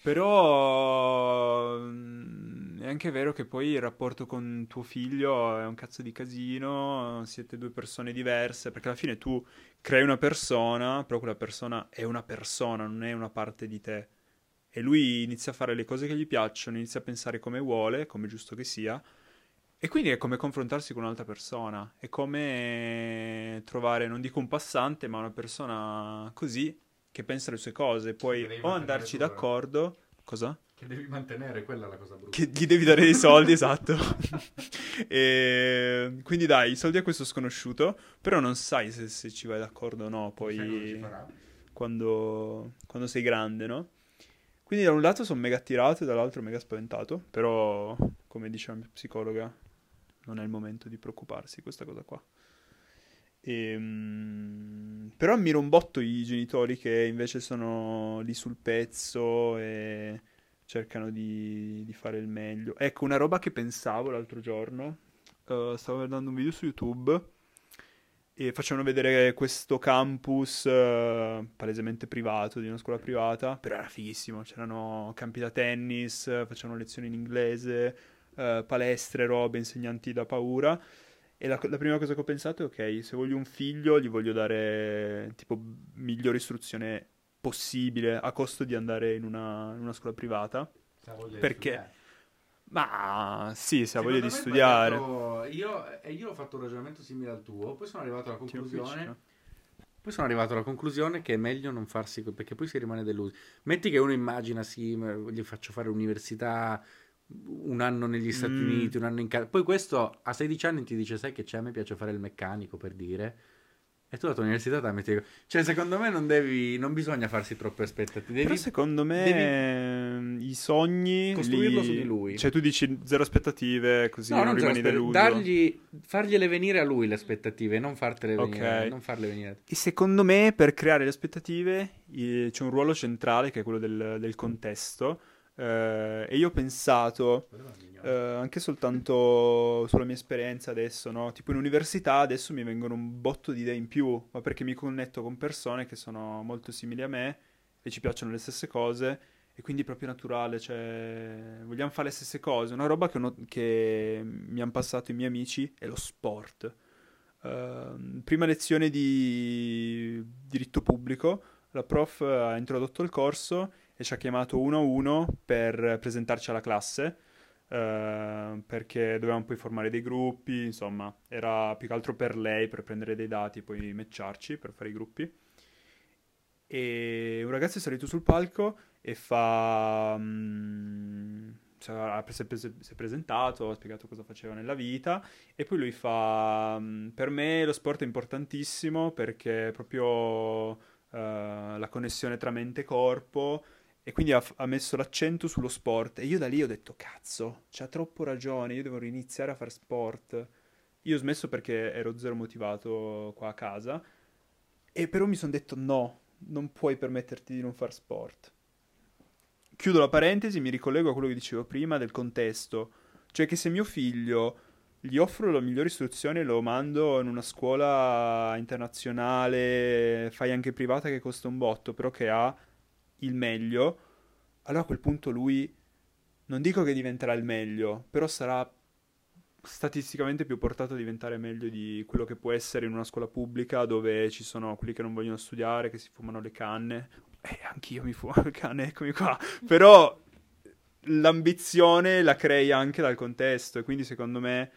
Però mm, è anche vero che poi il rapporto con tuo figlio è un cazzo di casino, siete due persone diverse, perché alla fine tu crei una persona, però quella persona è una persona, non è una parte di te. E lui inizia a fare le cose che gli piacciono, inizia a pensare come vuole, come giusto che sia. E quindi è come confrontarsi con un'altra persona. È come trovare, non dico un passante, ma una persona così che pensa le sue cose. Puoi o andarci dura. d'accordo. Cosa? Che devi mantenere, quella è la cosa brutta. Che gli devi dare dei soldi, esatto. e quindi dai, i soldi a questo sconosciuto, però non sai se, se ci vai d'accordo o no, poi quando, quando sei grande, no? Quindi da un lato sono mega attirato e dall'altro mega spaventato, però come dice la mia psicologa non è il momento di preoccuparsi questa cosa qua. Ehm, però ammiro un botto i genitori che invece sono lì sul pezzo e cercano di, di fare il meglio. Ecco, una roba che pensavo l'altro giorno, eh, stavo guardando un video su YouTube e facevano vedere questo campus eh, palesemente privato, di una scuola privata, però era fighissimo, c'erano campi da tennis, facevano lezioni in inglese, eh, palestre, robe, insegnanti da paura. E la, la prima cosa che ho pensato è, ok, se voglio un figlio gli voglio dare tipo migliore istruzione possibile a costo di andare in una, in una scuola privata. Se ha voglia di Perché? Ma sì, se ha voglia di studiare. Io, e io ho fatto un ragionamento simile al tuo, poi sono arrivato alla conclusione. Poi sono arrivato alla conclusione che è meglio non farsi, perché poi si rimane delusi. Metti che uno immagina, sì, gli faccio fare università, un anno negli Stati Mm. Uniti, un anno in Canada. Poi questo a 16 anni ti dice, sai che c'è, a me piace fare il meccanico, per dire. E tu la tua università te la metti... Cioè, secondo me non devi, non bisogna farsi troppe aspettative. Però Devi... secondo me i sogni Costruirlo li- su di lui. Cioè tu dici zero aspettative così No, non non rimani deluso. dargli, fargliele venire a lui le aspettative, non fartele venire, non farle venire. E secondo me per creare le aspettative c'è un ruolo centrale che è quello del, del contesto. Eh, e io ho pensato eh, anche soltanto sulla mia esperienza adesso, no? Tipo in università adesso mi vengono un botto di idee in più, ma perché mi connetto con persone che sono molto simili a me e ci piacciono le stesse cose e quindi è proprio naturale, cioè vogliamo fare le stesse cose. Una roba che, not- che mi hanno passato i miei amici è lo sport. Ehm, prima lezione di diritto pubblico, la prof ha introdotto il corso e ci ha chiamato uno a uno per presentarci alla classe eh, perché dovevamo poi formare dei gruppi, insomma, era più che altro per lei, per prendere dei dati e poi matcharci per fare i gruppi. E un ragazzo è salito sul palco e fa... mm, si è si è pres- si è presentato, ha spiegato cosa faceva nella vita e poi lui fa... mm, Per me lo sport è importantissimo perché è proprio eh, la connessione tra mente e corpo e quindi ha, ha messo l'accento sullo sport e io da lì ho detto cazzo, c'ha troppo ragione, io devo riniziare a fare sport. Io ho smesso perché ero zero motivato qua a casa e però mi sono detto no, non puoi permetterti di non fare sport. Chiudo la parentesi, mi ricollego a quello che dicevo prima del contesto, cioè che se mio figlio gli offro la migliore istruzione, lo mando in una scuola internazionale, fai anche privata che costa un botto, però che ha il meglio, allora a quel punto lui non dico che diventerà il meglio, però sarà statisticamente più portato a diventare meglio di quello che può essere in una scuola pubblica dove ci sono quelli che non vogliono studiare, che si fumano le canne. E anch'io mi fumo le canne, eccomi qua. Però l'ambizione la crei anche dal contesto e quindi secondo me,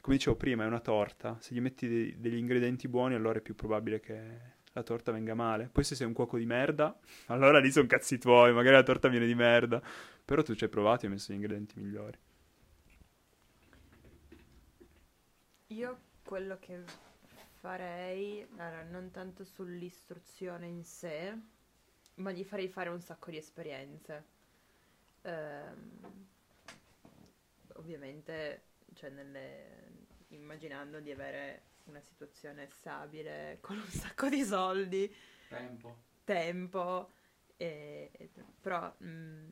come dicevo prima, è una torta. Se gli metti de- degli ingredienti buoni allora è più probabile che la torta venga male. Poi se sei un cuoco di merda, allora lì sono cazzi tuoi, magari la torta viene di merda. Però tu ci hai provato e hai messo gli ingredienti migliori. Io quello che farei, allora, non tanto sull'istruzione in sé, ma gli farei fare un sacco di esperienze. Ehm, ovviamente, cioè, nelle- immaginando di avere una situazione stabile con un sacco di soldi, Tempo. tempo, e- però mh,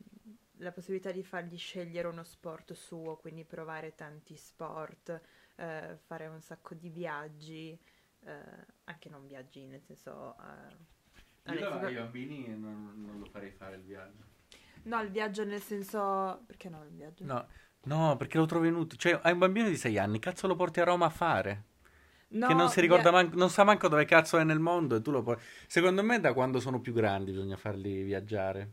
la possibilità di fargli scegliere uno sport suo, quindi provare tanti sport, eh, fare un sacco di viaggi, eh, anche non viaggi, nel senso... eh, Io davanti ai bambini non, non lo farei fare il viaggio. No, il viaggio nel senso... Perché no il viaggio? No, no, perché lo trovo inutile. Cioè, hai un bambino di 6 anni, cazzo lo porti a Roma a fare? No, che non si ricorda via- manco, non sa manco dove cazzo è nel mondo e tu lo puoi... Secondo me da quando sono più grandi bisogna farli viaggiare.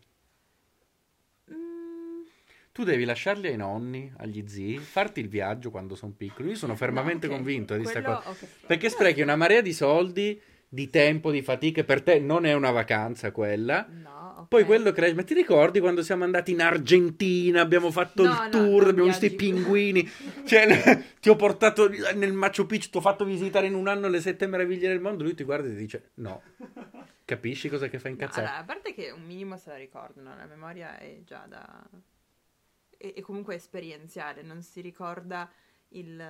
Mm, Tu devi lasciarli ai nonni, agli zii, farti il viaggio quando sono piccoli. Io sono fermamente no, ok, convinto di questa quello- cosa. ok. Perché sprechi una marea di soldi, di tempo, di fatica. Per te non è una vacanza quella. No, ok. Poi quello cresce. Ma ti ricordi quando siamo andati in Argentina? Abbiamo fatto No, il no, tour, abbiamo visto i pinguini. Cioè, ti ho portato nel Machu Picchu, ti ho fatto visitare in un anno le sette meraviglie del mondo. Lui ti guarda e ti dice: No. Capisci cosa che fa No, incazzare? allora, a parte che un minimo se la ricordano, la memoria è già da... è, è comunque esperienziale, non si ricorda il...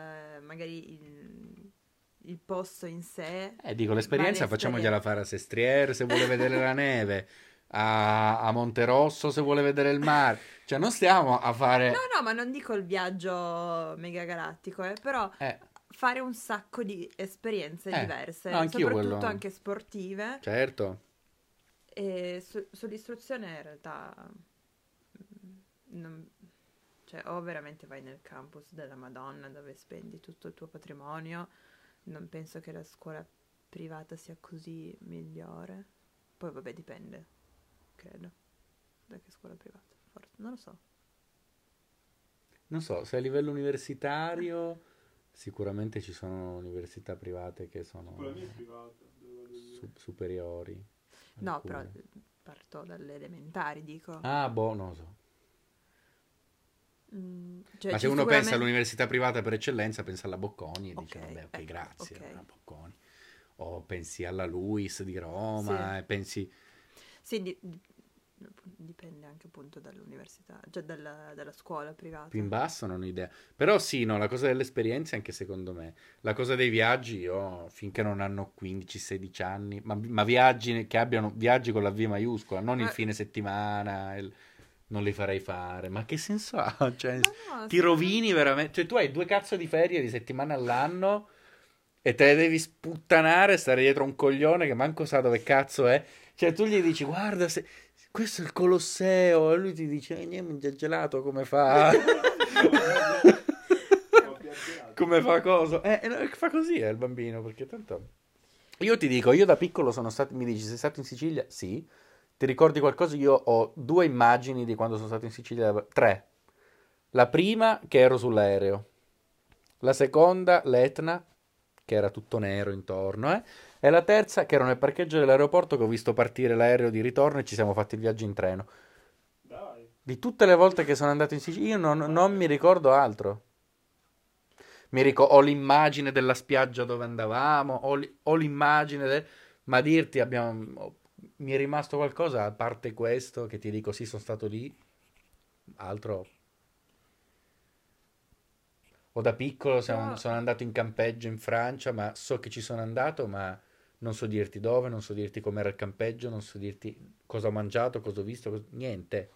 magari il, il posto in sé. Eh, dico, l'esperienza facciamogliela fare a Sestriere se vuole vedere la neve, a, a Monterosso se vuole vedere il mare. Cioè, non stiamo a fare... No, no, ma non dico il viaggio megagalattico, eh, però Eh, fare un sacco di esperienze Eh, diverse, no, soprattutto quello- anche sportive. certo. E su- sull'istruzione in realtà mm, non- cioè, o veramente vai nel campus della Madonna dove spendi tutto il tuo patrimonio, non penso che la scuola privata sia così migliore. Poi vabbè, dipende, credo, da che scuola privata, forse, non lo so. Non so, se a livello universitario sicuramente ci sono università private che sono su- superiori. No, Alcune. però parto dalle elementari, dico. Ah, boh, non lo so. Mm, cioè, Ma se uno pensa sicuramente- all'università privata per eccellenza, pensa alla Bocconi e dice, Ok, vabbè, ok, ecco, grazie, ok. alla Bocconi. O pensi alla Luis di Roma, Sì. e pensi... Sì, di- di- dipende anche appunto dall'università, cioè dalla, dalla scuola privata. Più in basso non ho idea. Però sì, no, la cosa delle esperienze anche secondo me. La cosa dei viaggi, io finché non hanno 15-16 anni, ma, ma viaggi che abbiano viaggi con la V maiuscola, non il Ma- fine settimana, il- non li farei fare. Ma che senso ha? Cioè, Ma no, ti rovini veramente. Cioè, tu hai due cazzo di ferie di settimana all'anno e te le devi sputtanare, stare dietro un coglione che manco sa dove cazzo è. Cioè, tu gli dici, guarda, se... questo è il Colosseo, e lui ti dice, eh, niente, già gelato, come fa? come fa cosa? Eh, eh, fa così è il bambino, perché tanto... Io ti dico, io da piccolo sono stato, mi dici, sei stato in Sicilia? Sì. Ti ricordi qualcosa? Io ho due immagini di quando sono stato in Sicilia, tre. La prima, che ero sull'aereo. La seconda, l'Etna, che era tutto nero intorno, eh? E la terza, che ero nel parcheggio dell'aeroporto che ho visto partire l'aereo di ritorno e ci siamo fatti il viaggio in treno. Dai. Di tutte le volte che sono andato in Sicilia, io non, non mi ricordo altro. Mi ricordo, ho l'immagine della spiaggia dove andavamo, ho, li- ho l'immagine del... Ma dirti, abbiamo... mi è rimasto qualcosa, a parte questo, che ti dico sì, sono stato lì, altro... O da piccolo siamo- No. sono andato in campeggio in Francia, ma so che ci sono andato, ma non so dirti dove, non so dirti com'era il campeggio, non so dirti cosa ho mangiato, cosa ho visto, cos- niente.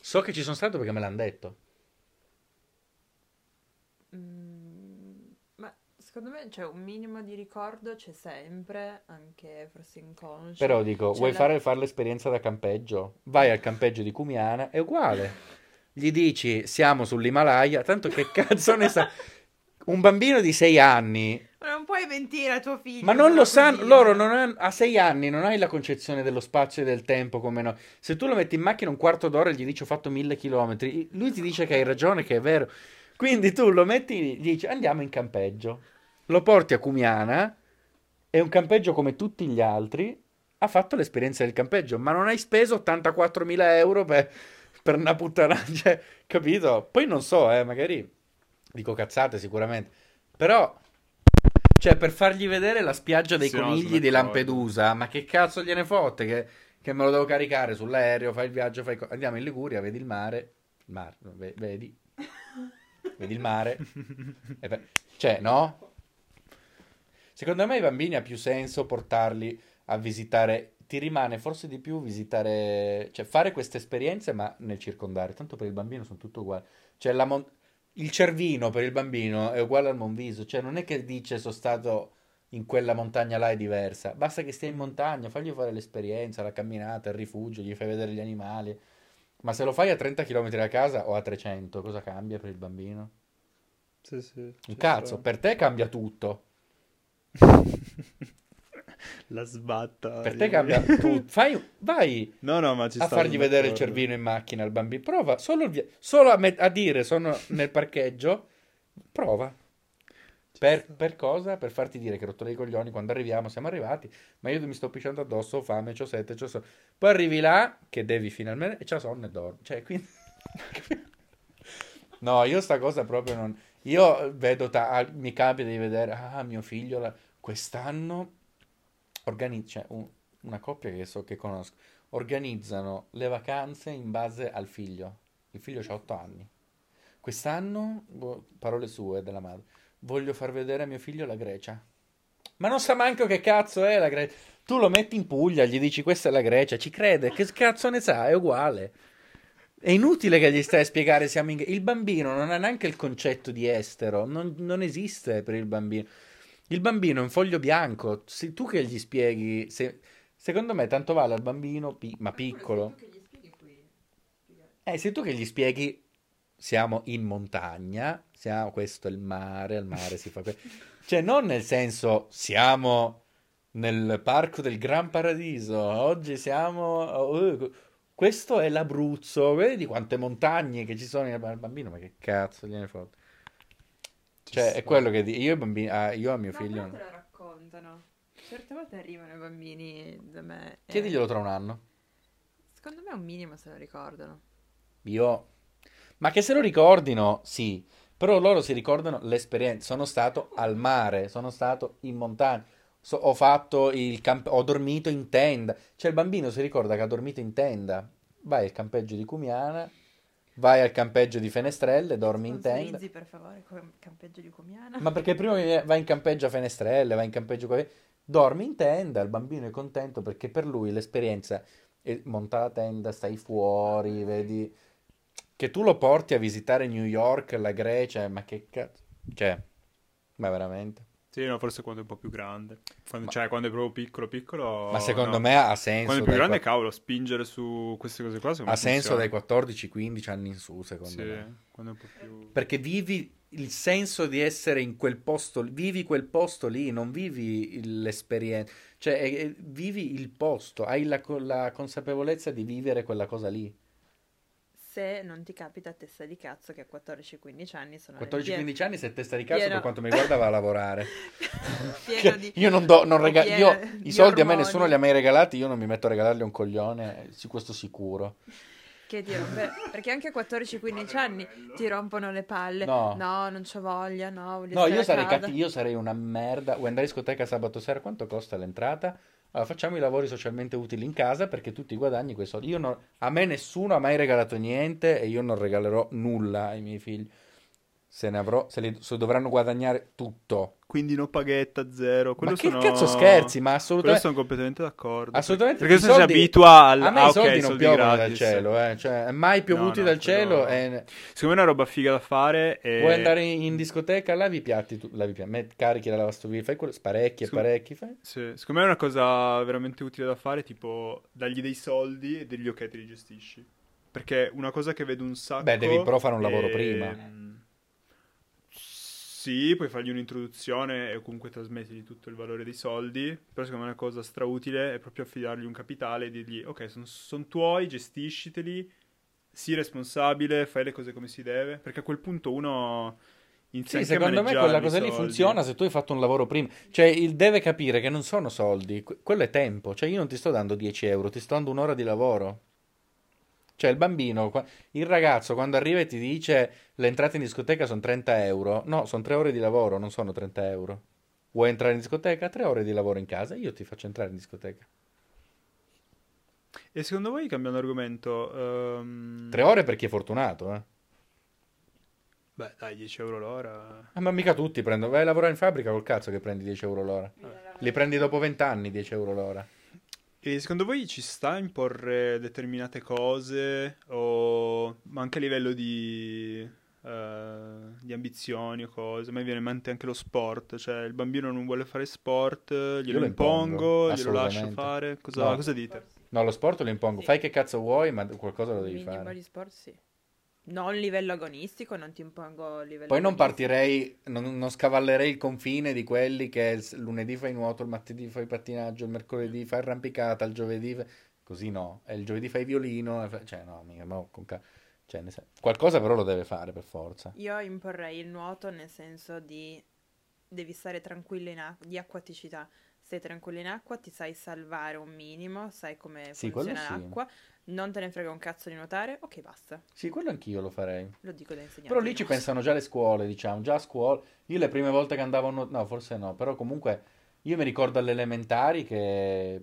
So che ci sono stato perché me l'hanno detto. Mm, ma secondo me c'è un minimo di ricordo, c'è sempre, anche forse inconscio. Però dico, C'è vuoi la- fare, fare l'esperienza da campeggio? Vai al campeggio di Cumiana, è uguale. Gli dici, siamo sull'Himalaya, tanto che cazzo ne sa... Un bambino di sei anni, Ma non puoi mentire a tuo figlio. ma non lo sanno, loro non hanno, a sei anni non hai la concezione dello spazio e del tempo come noi. Se tu lo metti in macchina un quarto d'ora e gli dici ho fatto mille chilometri, lui ti dice che hai ragione, che è vero. Quindi tu lo metti, gli dici andiamo in campeggio, lo porti a Cumiana, è un campeggio come tutti gli altri, ha fatto l'esperienza del campeggio, ma non hai speso 84.000 euro per, per una puttana, cioè, capito? Poi non so, eh, magari dico cazzate sicuramente, però, cioè, per fargli vedere la spiaggia dei no, conigli sono di. Lampedusa, ma che cazzo gliene fotte che, che me lo devo caricare sull'aereo, fai il viaggio, fai andiamo in Liguria, vedi il mare, il mare, no, ve- vedi, vedi il mare, beh, cioè, no? Secondo me i bambini ha più senso portarli a visitare, ti rimane forse di più visitare, cioè fare queste esperienze ma nel circondario, tanto per il bambino sono tutto uguali. Cioè la mon- il cervino per il bambino è uguale al Monviso, cioè non è che dice sono stato in quella montagna là è diversa, basta che stia in montagna, fagli fare l'esperienza, la camminata, il rifugio, gli fai vedere gli animali. Ma se lo fai a 30 km da casa o a 300, cosa cambia per il bambino? Sì, sì. Un cazzo, sta. per te cambia tutto. La sbatta. Per te cambia tutto. Fai, vai No, no, a fargli vedere il d'accordo. cervino in macchina al bambino. Prova solo, il via- solo a, met- a dire sono nel parcheggio. Prova. Per, per cosa? Per farti dire che rotto dei coglioni quando arriviamo, siamo arrivati, ma io mi sto pisciando addosso, ho fame, c'ho sete, c'ho sonno. Poi arrivi là, che devi finalmente, e c'ha sonno e dormi. Cioè, quindi... no, io sta cosa proprio non... Io vedo, ta- mi capita di vedere, ah, mio figlio, la- quest'anno organizza, cioè, un- una coppia che so che conosco, organizzano le vacanze in base al figlio. Il figlio ha 8 anni. Quest'anno, boh, parole sue della madre, voglio far vedere a mio figlio la Grecia. Ma non sa manco che cazzo è la Grecia. Tu lo metti in Puglia, gli dici questa è la Grecia, ci crede, che cazzo ne sa, è uguale. È inutile che gli stai a spiegare siamo in... Il bambino non ha neanche il concetto di estero, non, non esiste per il bambino. Il bambino è un foglio bianco, sei tu che gli spieghi... se- Secondo me tanto vale al bambino, pi- ma piccolo. Eh, sei tu che gli spieghi, siamo in montagna, siamo, questo è il mare, al mare si fa... que-". Cioè, non nel senso, siamo nel parco del Gran Paradiso, oggi siamo... oh, questo è l'Abruzzo, vedi quante montagne che ci sono nel bambino, ma che cazzo gliene fotte? Ci Cioè, sta. è quello che dico, io, bambini, ah, io a mio Ma figlio... a me te lo raccontano. Certe volte arrivano i bambini da me. e- Chiediglielo tra un anno. Secondo me un minimo se lo ricordano. Io... Ma che se lo ricordino, sì. Però loro si ricordano l'esperienza. Sono stato al mare, sono stato in montagna. so- ho fatto il camp- ho dormito in tenda. Cioè il bambino si ricorda che ha dormito in tenda. Vai al campeggio di Cumiana, vai al campeggio di Fenestrelle, dormi in tenda. Sponsorizzi per favore come campeggio di Comiana. Ma perché prima vai in campeggio a Fenestrelle, vai in campeggio qua- dormi in tenda, il bambino è contento perché per lui l'esperienza è monta la tenda, stai fuori, vedi che tu lo porti a visitare New York, la Grecia, ma che cazzo? Cioè, ma veramente? Sì, no, forse quando è un po' più grande. Quando, Ma- Cioè, quando è proprio piccolo, piccolo... Ma secondo no. me ha senso Quando è più grande, qua- cavolo, spingere su queste cose qua, ha me senso funziona. dai 14-15 anni in su, secondo Sì, me. quando è un po' più... Perché vivi il senso di essere in quel posto, vivi quel posto lì, non vivi l'esperienza, cioè eh, eh, vivi il posto, hai la, la consapevolezza di vivere quella cosa lì. Se non ti capita testa di cazzo che a 14-15 anni sono 14-15 anni se testa di cazzo pieno- per quanto mi riguarda va a lavorare. di io non do, non rega- pieno io i soldi a me ormoni nessuno li ha mai regalati, io non mi metto a regalargli un coglione, su questo sicuro. che ti rompe perché anche a 14-15 anni ti rompono le palle No. non c'ho voglia no No, io sarei, cattivo, io sarei una merda. Vuoi andare in discoteca sabato sera? Quanto costa l'entrata? Allora, facciamo i lavori socialmente utili in casa perché tu ti guadagni quei soldi. Non- a me nessuno ha mai regalato niente e io non regalerò nulla ai miei figli. Se ne avrò, se, li, se dovranno guadagnare tutto. Quindi no paghetta, zero. Quello ma che sono- cazzo scherzi? Ma Quello assolutamente. sono completamente d'accordo. Assolutamente. Perché i se si soldi- abitua al... A me ah, i soldi non soldi piovono dal gratis. cielo, eh. Cioè, mai piovuti no, dal quello- cielo. e- Secondo me è una roba figa da fare. E... Vuoi andare in, in discoteca? Lavi i piatti, tu, lavi piatti, met- carichi la lavastoviglie, fai quello, sparecchi e parecchi. Fai... Sì, secondo me è una cosa veramente utile da fare, tipo dargli dei soldi e dirgli ok, te li gestisci. Perché una cosa che vedo un sacco... Beh, devi però fare un lavoro è- prima. Sì, puoi fargli un'introduzione e comunque trasmettergli tutto il valore dei soldi, però secondo me una cosa strautile è proprio affidargli un capitale e dirgli ok, sono tuoi, gestisciteli, sii responsabile, fai le cose come si deve, perché a quel punto uno inizia Sì, secondo me quella cosa lì funziona se tu hai fatto un lavoro prima. Cioè, il deve capire che non sono soldi, que- quello è tempo. Cioè, io non ti sto dando 10 euro, ti sto dando un'ora di lavoro. Cioè, il bambino, il ragazzo, quando arriva e ti dice l'entrata in discoteca sono 30 euro, no, sono 3 ore di lavoro, non sono 30 euro. Vuoi entrare in discoteca? 3 ore di lavoro in casa, io ti faccio entrare in discoteca. E secondo voi, cambiando argomento... ehm, 3 ore per chi è fortunato, eh. Beh, dai, 10 euro l'ora... Ah, ma mica tutti prendono. Vai a lavorare in fabbrica col cazzo che prendi 10 euro l'ora. Li prendi dopo 20 anni 10 euro l'ora. E secondo voi ci sta a imporre determinate cose o ma anche a livello di, eh, di ambizioni o cose? A me viene in mente anche lo sport, cioè il bambino non vuole fare sport, glielo lo impongo, impongo, glielo lascio fare, cosa, No. cosa dite? No, lo sport lo impongo. Sì. Fai che cazzo vuoi, ma qualcosa lo devi minimo fare. di sport sì non livello agonistico non ti impongo livello Poi non agonistico. partirei, non, non scavallerei il confine di quelli che il lunedì fai nuoto, il martedì fai pattinaggio, il mercoledì fai arrampicata, il giovedì fai... Così no. E il giovedì fai violino. Cioè, no, mica, ma con ca- cioè, sen- Qualcosa però lo deve fare per forza. Io imporrei il nuoto nel senso di devi stare tranquillo in acqua, di acquaticità. Stai tranquillo in acqua, ti sai salvare un minimo, sai come Sì, funziona quello sì. Non te ne frega un cazzo di nuotare, ok basta, Sì, quello anch'io lo farei. lo dico da insegnante. Però lì ci pensano già le scuole, diciamo, già a scuola. Io le prime volte che andavo a nuotare, no, forse no, però comunque io mi ricordo alle elementari che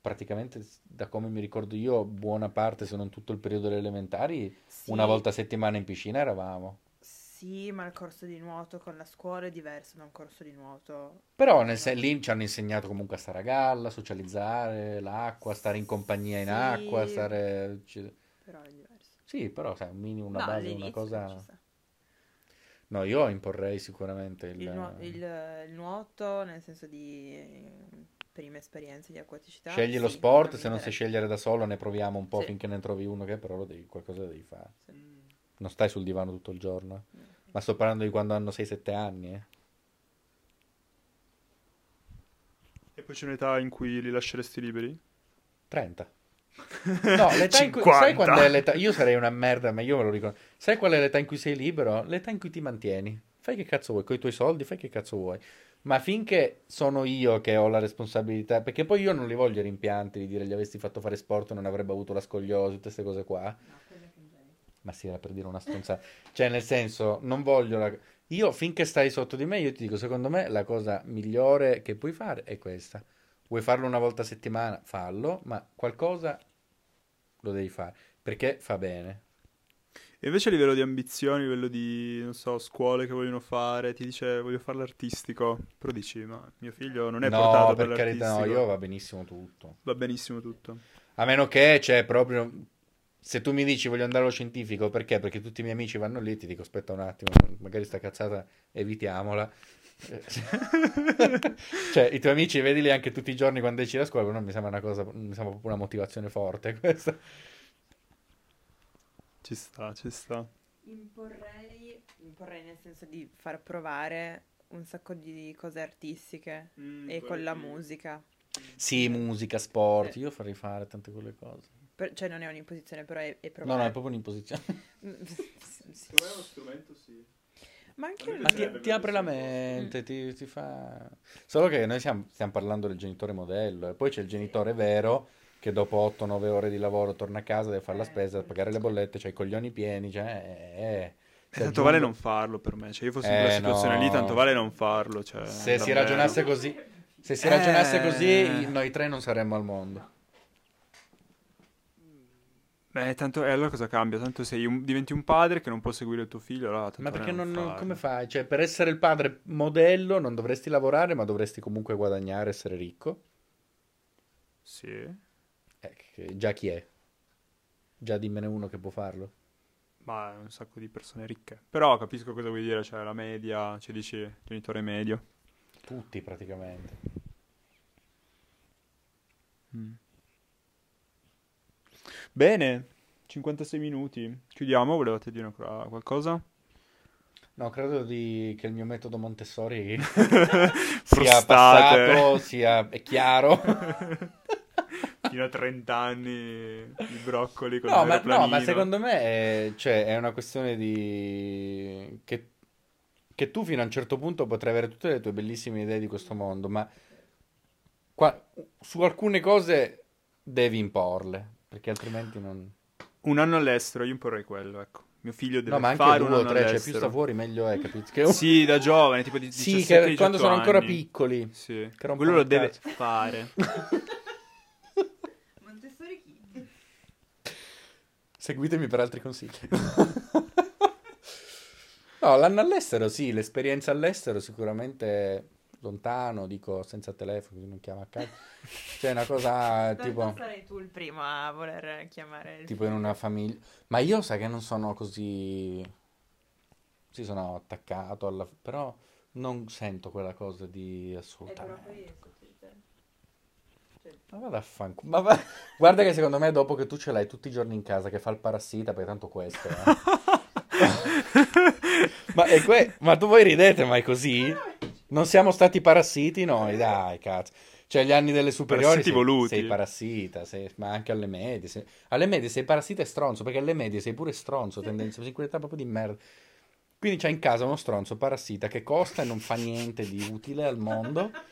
praticamente, da come mi ricordo io, buona parte, se non tutto il periodo delle elementari, Sì, una volta a settimana in piscina eravamo. Sì, ma il corso di nuoto con la scuola è diverso da un corso di nuoto. Però nel sen- lì ci hanno insegnato comunque a stare a galla, socializzare, l'acqua, stare in compagnia in Sì. acqua, stare... Però è diverso. Sì, però sai, un minimo, una no, base, una cosa... No, io imporrei sicuramente il... Il, nuo- il- il nuoto nel senso di prime esperienze di acquaticità. Scegli lo sì, sport, mi se non sai scegliere da solo ne proviamo un po' Sì. finché ne trovi uno che però lo devi, qualcosa lo devi fare. Sì. Non stai sul divano tutto il giorno. eh. Ma sto parlando di quando hanno 6-7 anni. eh. E poi c'è un'età in cui li lasceresti liberi? 30. No, l'età in cui... 50. Sai quando è l'età... Io sarei una merda, ma io me lo ricordo. Sai qual è l'età in cui sei libero? L'età in cui ti mantieni. Fai che cazzo vuoi, con i tuoi soldi fai che cazzo vuoi. Ma finché sono io che ho la responsabilità, perché poi io non li voglio rimpianti di dire gli avessi fatto fare sport non avrebbe avuto la scoliosi, tutte queste cose qua. Ma sì, era per dire una stronzata. Cioè, nel senso, non voglio la... Io, finché stai sotto di me, io ti dico, secondo me, la cosa migliore che puoi fare è questa. Vuoi farlo una volta a settimana? Fallo, ma qualcosa lo devi fare, perché fa bene. E invece a livello di ambizioni, a livello di, non so, scuole che vogliono fare, ti dice voglio fare l'artistico, però dici ma mio figlio non è no, portato per per carità, no, l'artistico. io va benissimo tutto. Va benissimo tutto. A meno che c'è proprio... Se tu mi dici voglio andare allo scientifico, perché? Perché tutti i miei amici vanno lì, ti dico aspetta un attimo, magari sta cazzata evitiamola. cioè, i tuoi amici vedili anche tutti i giorni quando esci da scuola, non mi sembra una cosa, mi sembra proprio una motivazione forte questa. Ci sta, ci sta. Imporrei, imporrei nel senso di far provare un sacco di cose artistiche Mm, e con la musica. Sì, musica, sport, Sì. io farei fare tante quelle cose. Per- cioè non è un'imposizione, però è, è No, provare. no, è proprio un'imposizione. Sì. Secondo me è uno strumento sì. Ma anche Ma ti, ti apre la mente, ti, ti fa... Solo che noi siamo, stiamo parlando del genitore modello e poi c'è il genitore vero che dopo 8-9 ore di lavoro torna a casa, deve fare la Eh, spesa, pagare le bollette, c'ha i coglioni pieni, cioè... eh, eh. Si tanto aggiungo- vale non farlo per me. Cioè, io fossi in Eh, quella situazione lì, no. tanto vale non farlo. Cioè, Se si ragionasse così, se si Eh. ragionasse così, noi tre non saremmo al mondo. Beh, tanto, e allora cosa cambia? Tanto sei un- diventi un padre che non può seguire il tuo figlio, allora Ma perché non, non- come fai? Cioè, per essere il padre modello non dovresti lavorare, ma dovresti comunque guadagnare, essere ricco. Sì. Eh, già chi è? Già dimmene uno che può farlo. Ma un sacco di persone ricche. Però capisco cosa vuoi dire, cioè la media, cioè dici genitore medio. Tutti praticamente. Mm. Bene, 56 minuti. Chiudiamo, volevate dire qualcosa? No, credo di- che il mio metodo Montessori sia passato, sia è chiaro. Fino a 30 anni di broccoli con No, ma, no, ma secondo me è, cioè, è una questione di... Che, che tu fino a un certo punto potrai avere tutte le tue bellissime idee di questo mondo, ma qua- su alcune cose devi imporle, perché altrimenti non... Un anno all'estero, io imporrei quello, ecco. Mio figlio deve No, ma anche fare due un o anno tre, cioè più all'estero. sta fuori meglio è, capito? Che Sì, da giovane, tipo di Sì, 17, che quando 18 sono ancora anni. piccoli. Sì, quello lo deve cazzo. fare. Montessori? Seguitemi per altri consigli. No, l'anno all'estero, sì, l'esperienza all'estero sicuramente lontano, dico senza telefono, non chiama a casa. C'è una cosa Tanto tipo, sarai tu il primo a voler chiamare tipo in una famiglia. Ma io sai che non sono così... Sì, sono attaccato alla... però non sento quella cosa di Eh, assolutamente. te. Cioè, Ma vada a fanculo. Ma va- Guarda che secondo me dopo che tu ce l'hai tutti i giorni in casa che fa il parassita, perché tanto questo eh. ma, que- ma tu voi ridete, ma è così? Non siamo stati parassiti noi, dai, cazzo. Cioè, gli anni delle superiori sei, voluti. sei parassita, sei- ma anche alle medie. sei- Alle medie sei parassita e stronzo, perché alle medie sei pure stronzo, in quell'età proprio di merda. Quindi c'hai in casa uno stronzo parassita che costa e non fa niente di utile al mondo.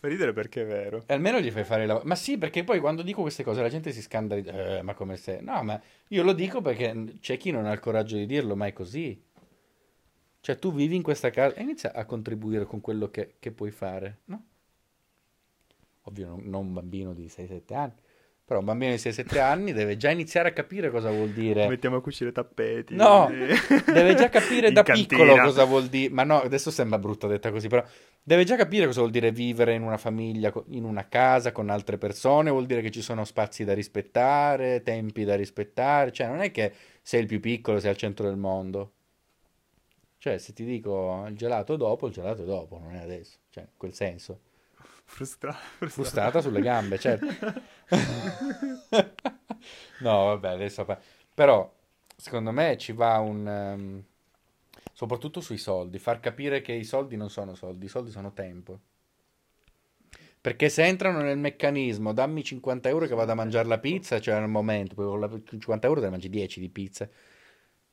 Fa ridere perché è vero. E almeno gli fai fare il lavoro. Ma sì, perché poi quando dico queste cose la gente si scandalizza. Eh, ma come se... No, ma io lo dico perché c'è chi non ha il coraggio di dirlo, ma è così. Cioè, tu vivi in questa casa e inizia a contribuire con quello che, che puoi fare, no? Ovvio, non, non un bambino di 6-7 anni. Però un bambino di 6-7 anni deve già iniziare a capire cosa vuol dire. Mettiamo a cucire tappeti. No, Eh. deve già capire da cantina. piccolo cosa vuol dire. Ma no, adesso sembra brutto detta così, però deve già capire cosa vuol dire vivere in una famiglia, in una casa con altre persone. Vuol dire che ci sono spazi da rispettare, tempi da rispettare. Cioè, non è che sei il più piccolo, sei al centro del mondo. Cioè, se ti dico il gelato dopo, il gelato è dopo, non è adesso. Cioè, in quel senso. Frustra- Frustata sulle gambe, certo. No, vabbè, adesso... pa- Però, secondo me ci va un... ehm, soprattutto sui soldi, far capire che i soldi non sono soldi, i soldi sono tempo. Perché se entrano nel meccanismo, dammi 50 euro che vado a mangiare la pizza, cioè al momento, poi con la 50 euro te ne mangi 10 di pizza.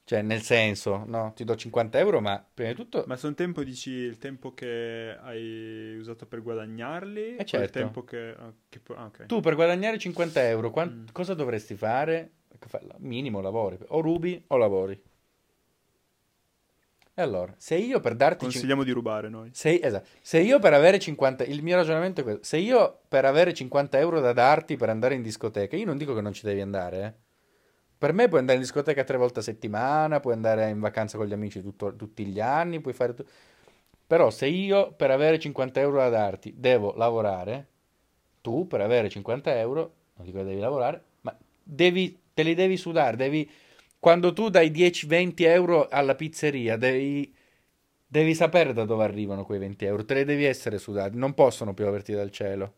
Cioè, nel senso, no, ti do 50 euro, ma prima di tutto... Ma sono tempo, dici, il tempo che hai usato per guadagnarli? o il certo. tempo che... ah, che ah, ok. Tu per guadagnare 50 euro, quan- Mm. cosa dovresti fare? Minimo lavori, o rubi o lavori. E allora, se io per darti... cin- Consigliamo di rubare noi. se, esatto, se io per avere 50... Il mio ragionamento è questo. Se io per avere 50 euro da darti per andare in discoteca, io non dico che non ci devi andare, eh. Per me puoi andare in discoteca tre volte a settimana, puoi andare in vacanza con gli amici tutto- tutti gli anni, puoi fare... tu- Però se io per avere 50 euro da darti devo lavorare, tu per avere 50 euro, non dico che devi lavorare, ma devi, te li devi sudare, devi... Quando tu dai 10-20 euro alla pizzeria, devi, devi sapere da dove arrivano quei 20 euro, te li devi essere sudati, non possono pioverti dal cielo.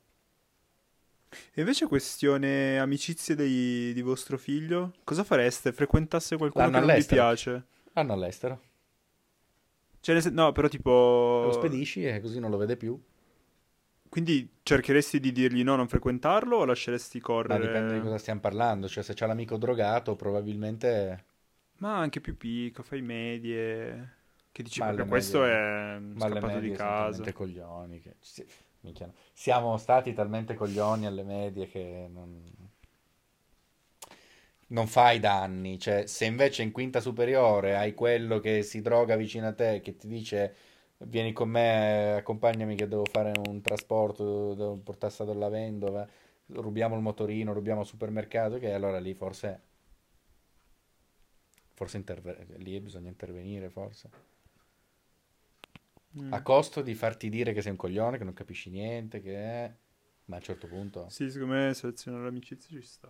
E invece questione amicizie dei- di vostro figlio, cosa fareste? Frequentasse qualcuno L'hanno che non vi piace? Vanno all'estero, Cioè, no, però tipo... lo spedisci e così non lo vede più. Quindi cercheresti di dirgli no, non frequentarlo o lasceresti Ma correre? dipende di cosa stiamo parlando. Cioè, se c'è l'amico drogato, probabilmente... Ma anche più piccolo, fai medie. Che dici Ma proprio questo medie- è Ma scappato di casa. coglioni che... minchia. Siamo stati talmente coglioni alle medie che non... Non fai danni, cioè se invece in quinta superiore hai quello che si droga vicino a te, che ti dice vieni con me, accompagnami che devo fare un trasporto, devo portare stato al lavendo, va- rubiamo il motorino, rubiamo il supermercato, che allora lì forse, forse interve- lì bisogna intervenire, forse. Mm. A costo di farti dire che sei un coglione, che non capisci niente, che è... Ma a un certo punto... Sì, secondo me selezionare l'amicizia ci sta.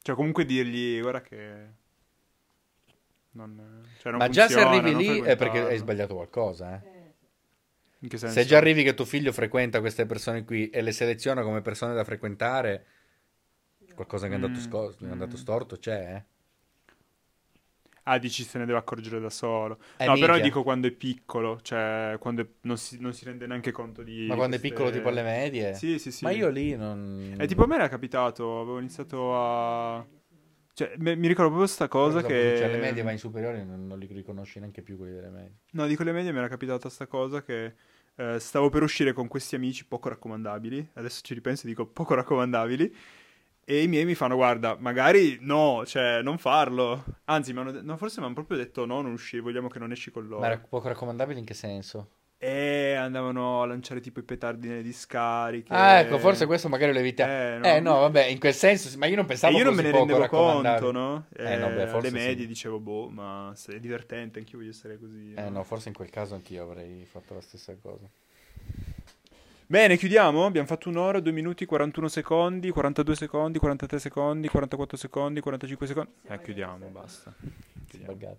Cioè, comunque dirgli, guarda che... Non, cioè, non Ma già se funziona, arrivi lì è perché hai sbagliato qualcosa, eh. In che senso? Se già arrivi che tuo figlio frequenta queste persone qui e le seleziona come persone da frequentare, qualcosa che è andato, Mm, scos- è andato mm. storto c'è, eh. Ah, dici se ne deve accorgere da solo. Eh, no, però minchia. dico quando è piccolo, cioè quando è- non, si, non si rende neanche conto di... Ma quando è queste- piccolo tipo alle medie? Sì, sì, sì. Ma io lì non... E tipo a me era capitato, avevo iniziato a... Cioè, me- mi ricordo proprio sta cosa Dopo che... Cioè, alle medie vai in superiori non, non li riconosci neanche più quelli delle medie. No, dico le medie mi era capitata sta cosa che eh, stavo per uscire con questi amici poco raccomandabili, adesso ci ripenso e dico poco raccomandabili, e i miei mi fanno guarda, magari no, cioè non farlo. Anzi, mi hanno de- no, forse mi hanno proprio detto no, non uscire, vogliamo che non esci con loro. Ma era poco raccomandabile in che senso? E andavano a lanciare tipo i petardi nelle discariche. Ah, ecco, forse questo magari lo evitiamo. Eh, Eh, no, vabbè, in quel senso, sì, ma io non E pensavo io non me ne rendevo conto, no? Eh, no, beh, Eh, forse alle sì. medie dicevo, boh, ma se è divertente, anch'io voglio essere così. Eh no, forse in quel caso anch'io avrei fatto la stessa cosa. Bene, chiudiamo. Abbiamo fatto un'ora, 2 minuti, 41 secondi, 42 secondi, 43 secondi, 44 secondi, 45 secondi. Eh, chiudiamo, basta. Chiudiamo.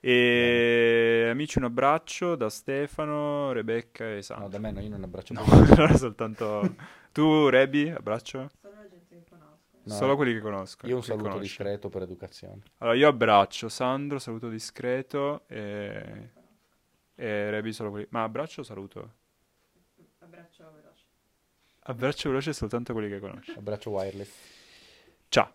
E amici, un abbraccio da Stefano, Rebecca e No, Sandro. da me no, io non abbraccio No, allora soltanto tu, Rebi, abbraccio. Solo la gente che conosco. No, Solo quelli che conosco. Io un che saluto conosci. discreto per educazione. Allora, io abbraccio Sandro, saluto discreto e, e Rebi solo quelli. Ma abbraccio o saluto? Abbraccio veloce. Abbraccio veloce soltanto quelli che conosci. Abbraccio wireless. Ciao.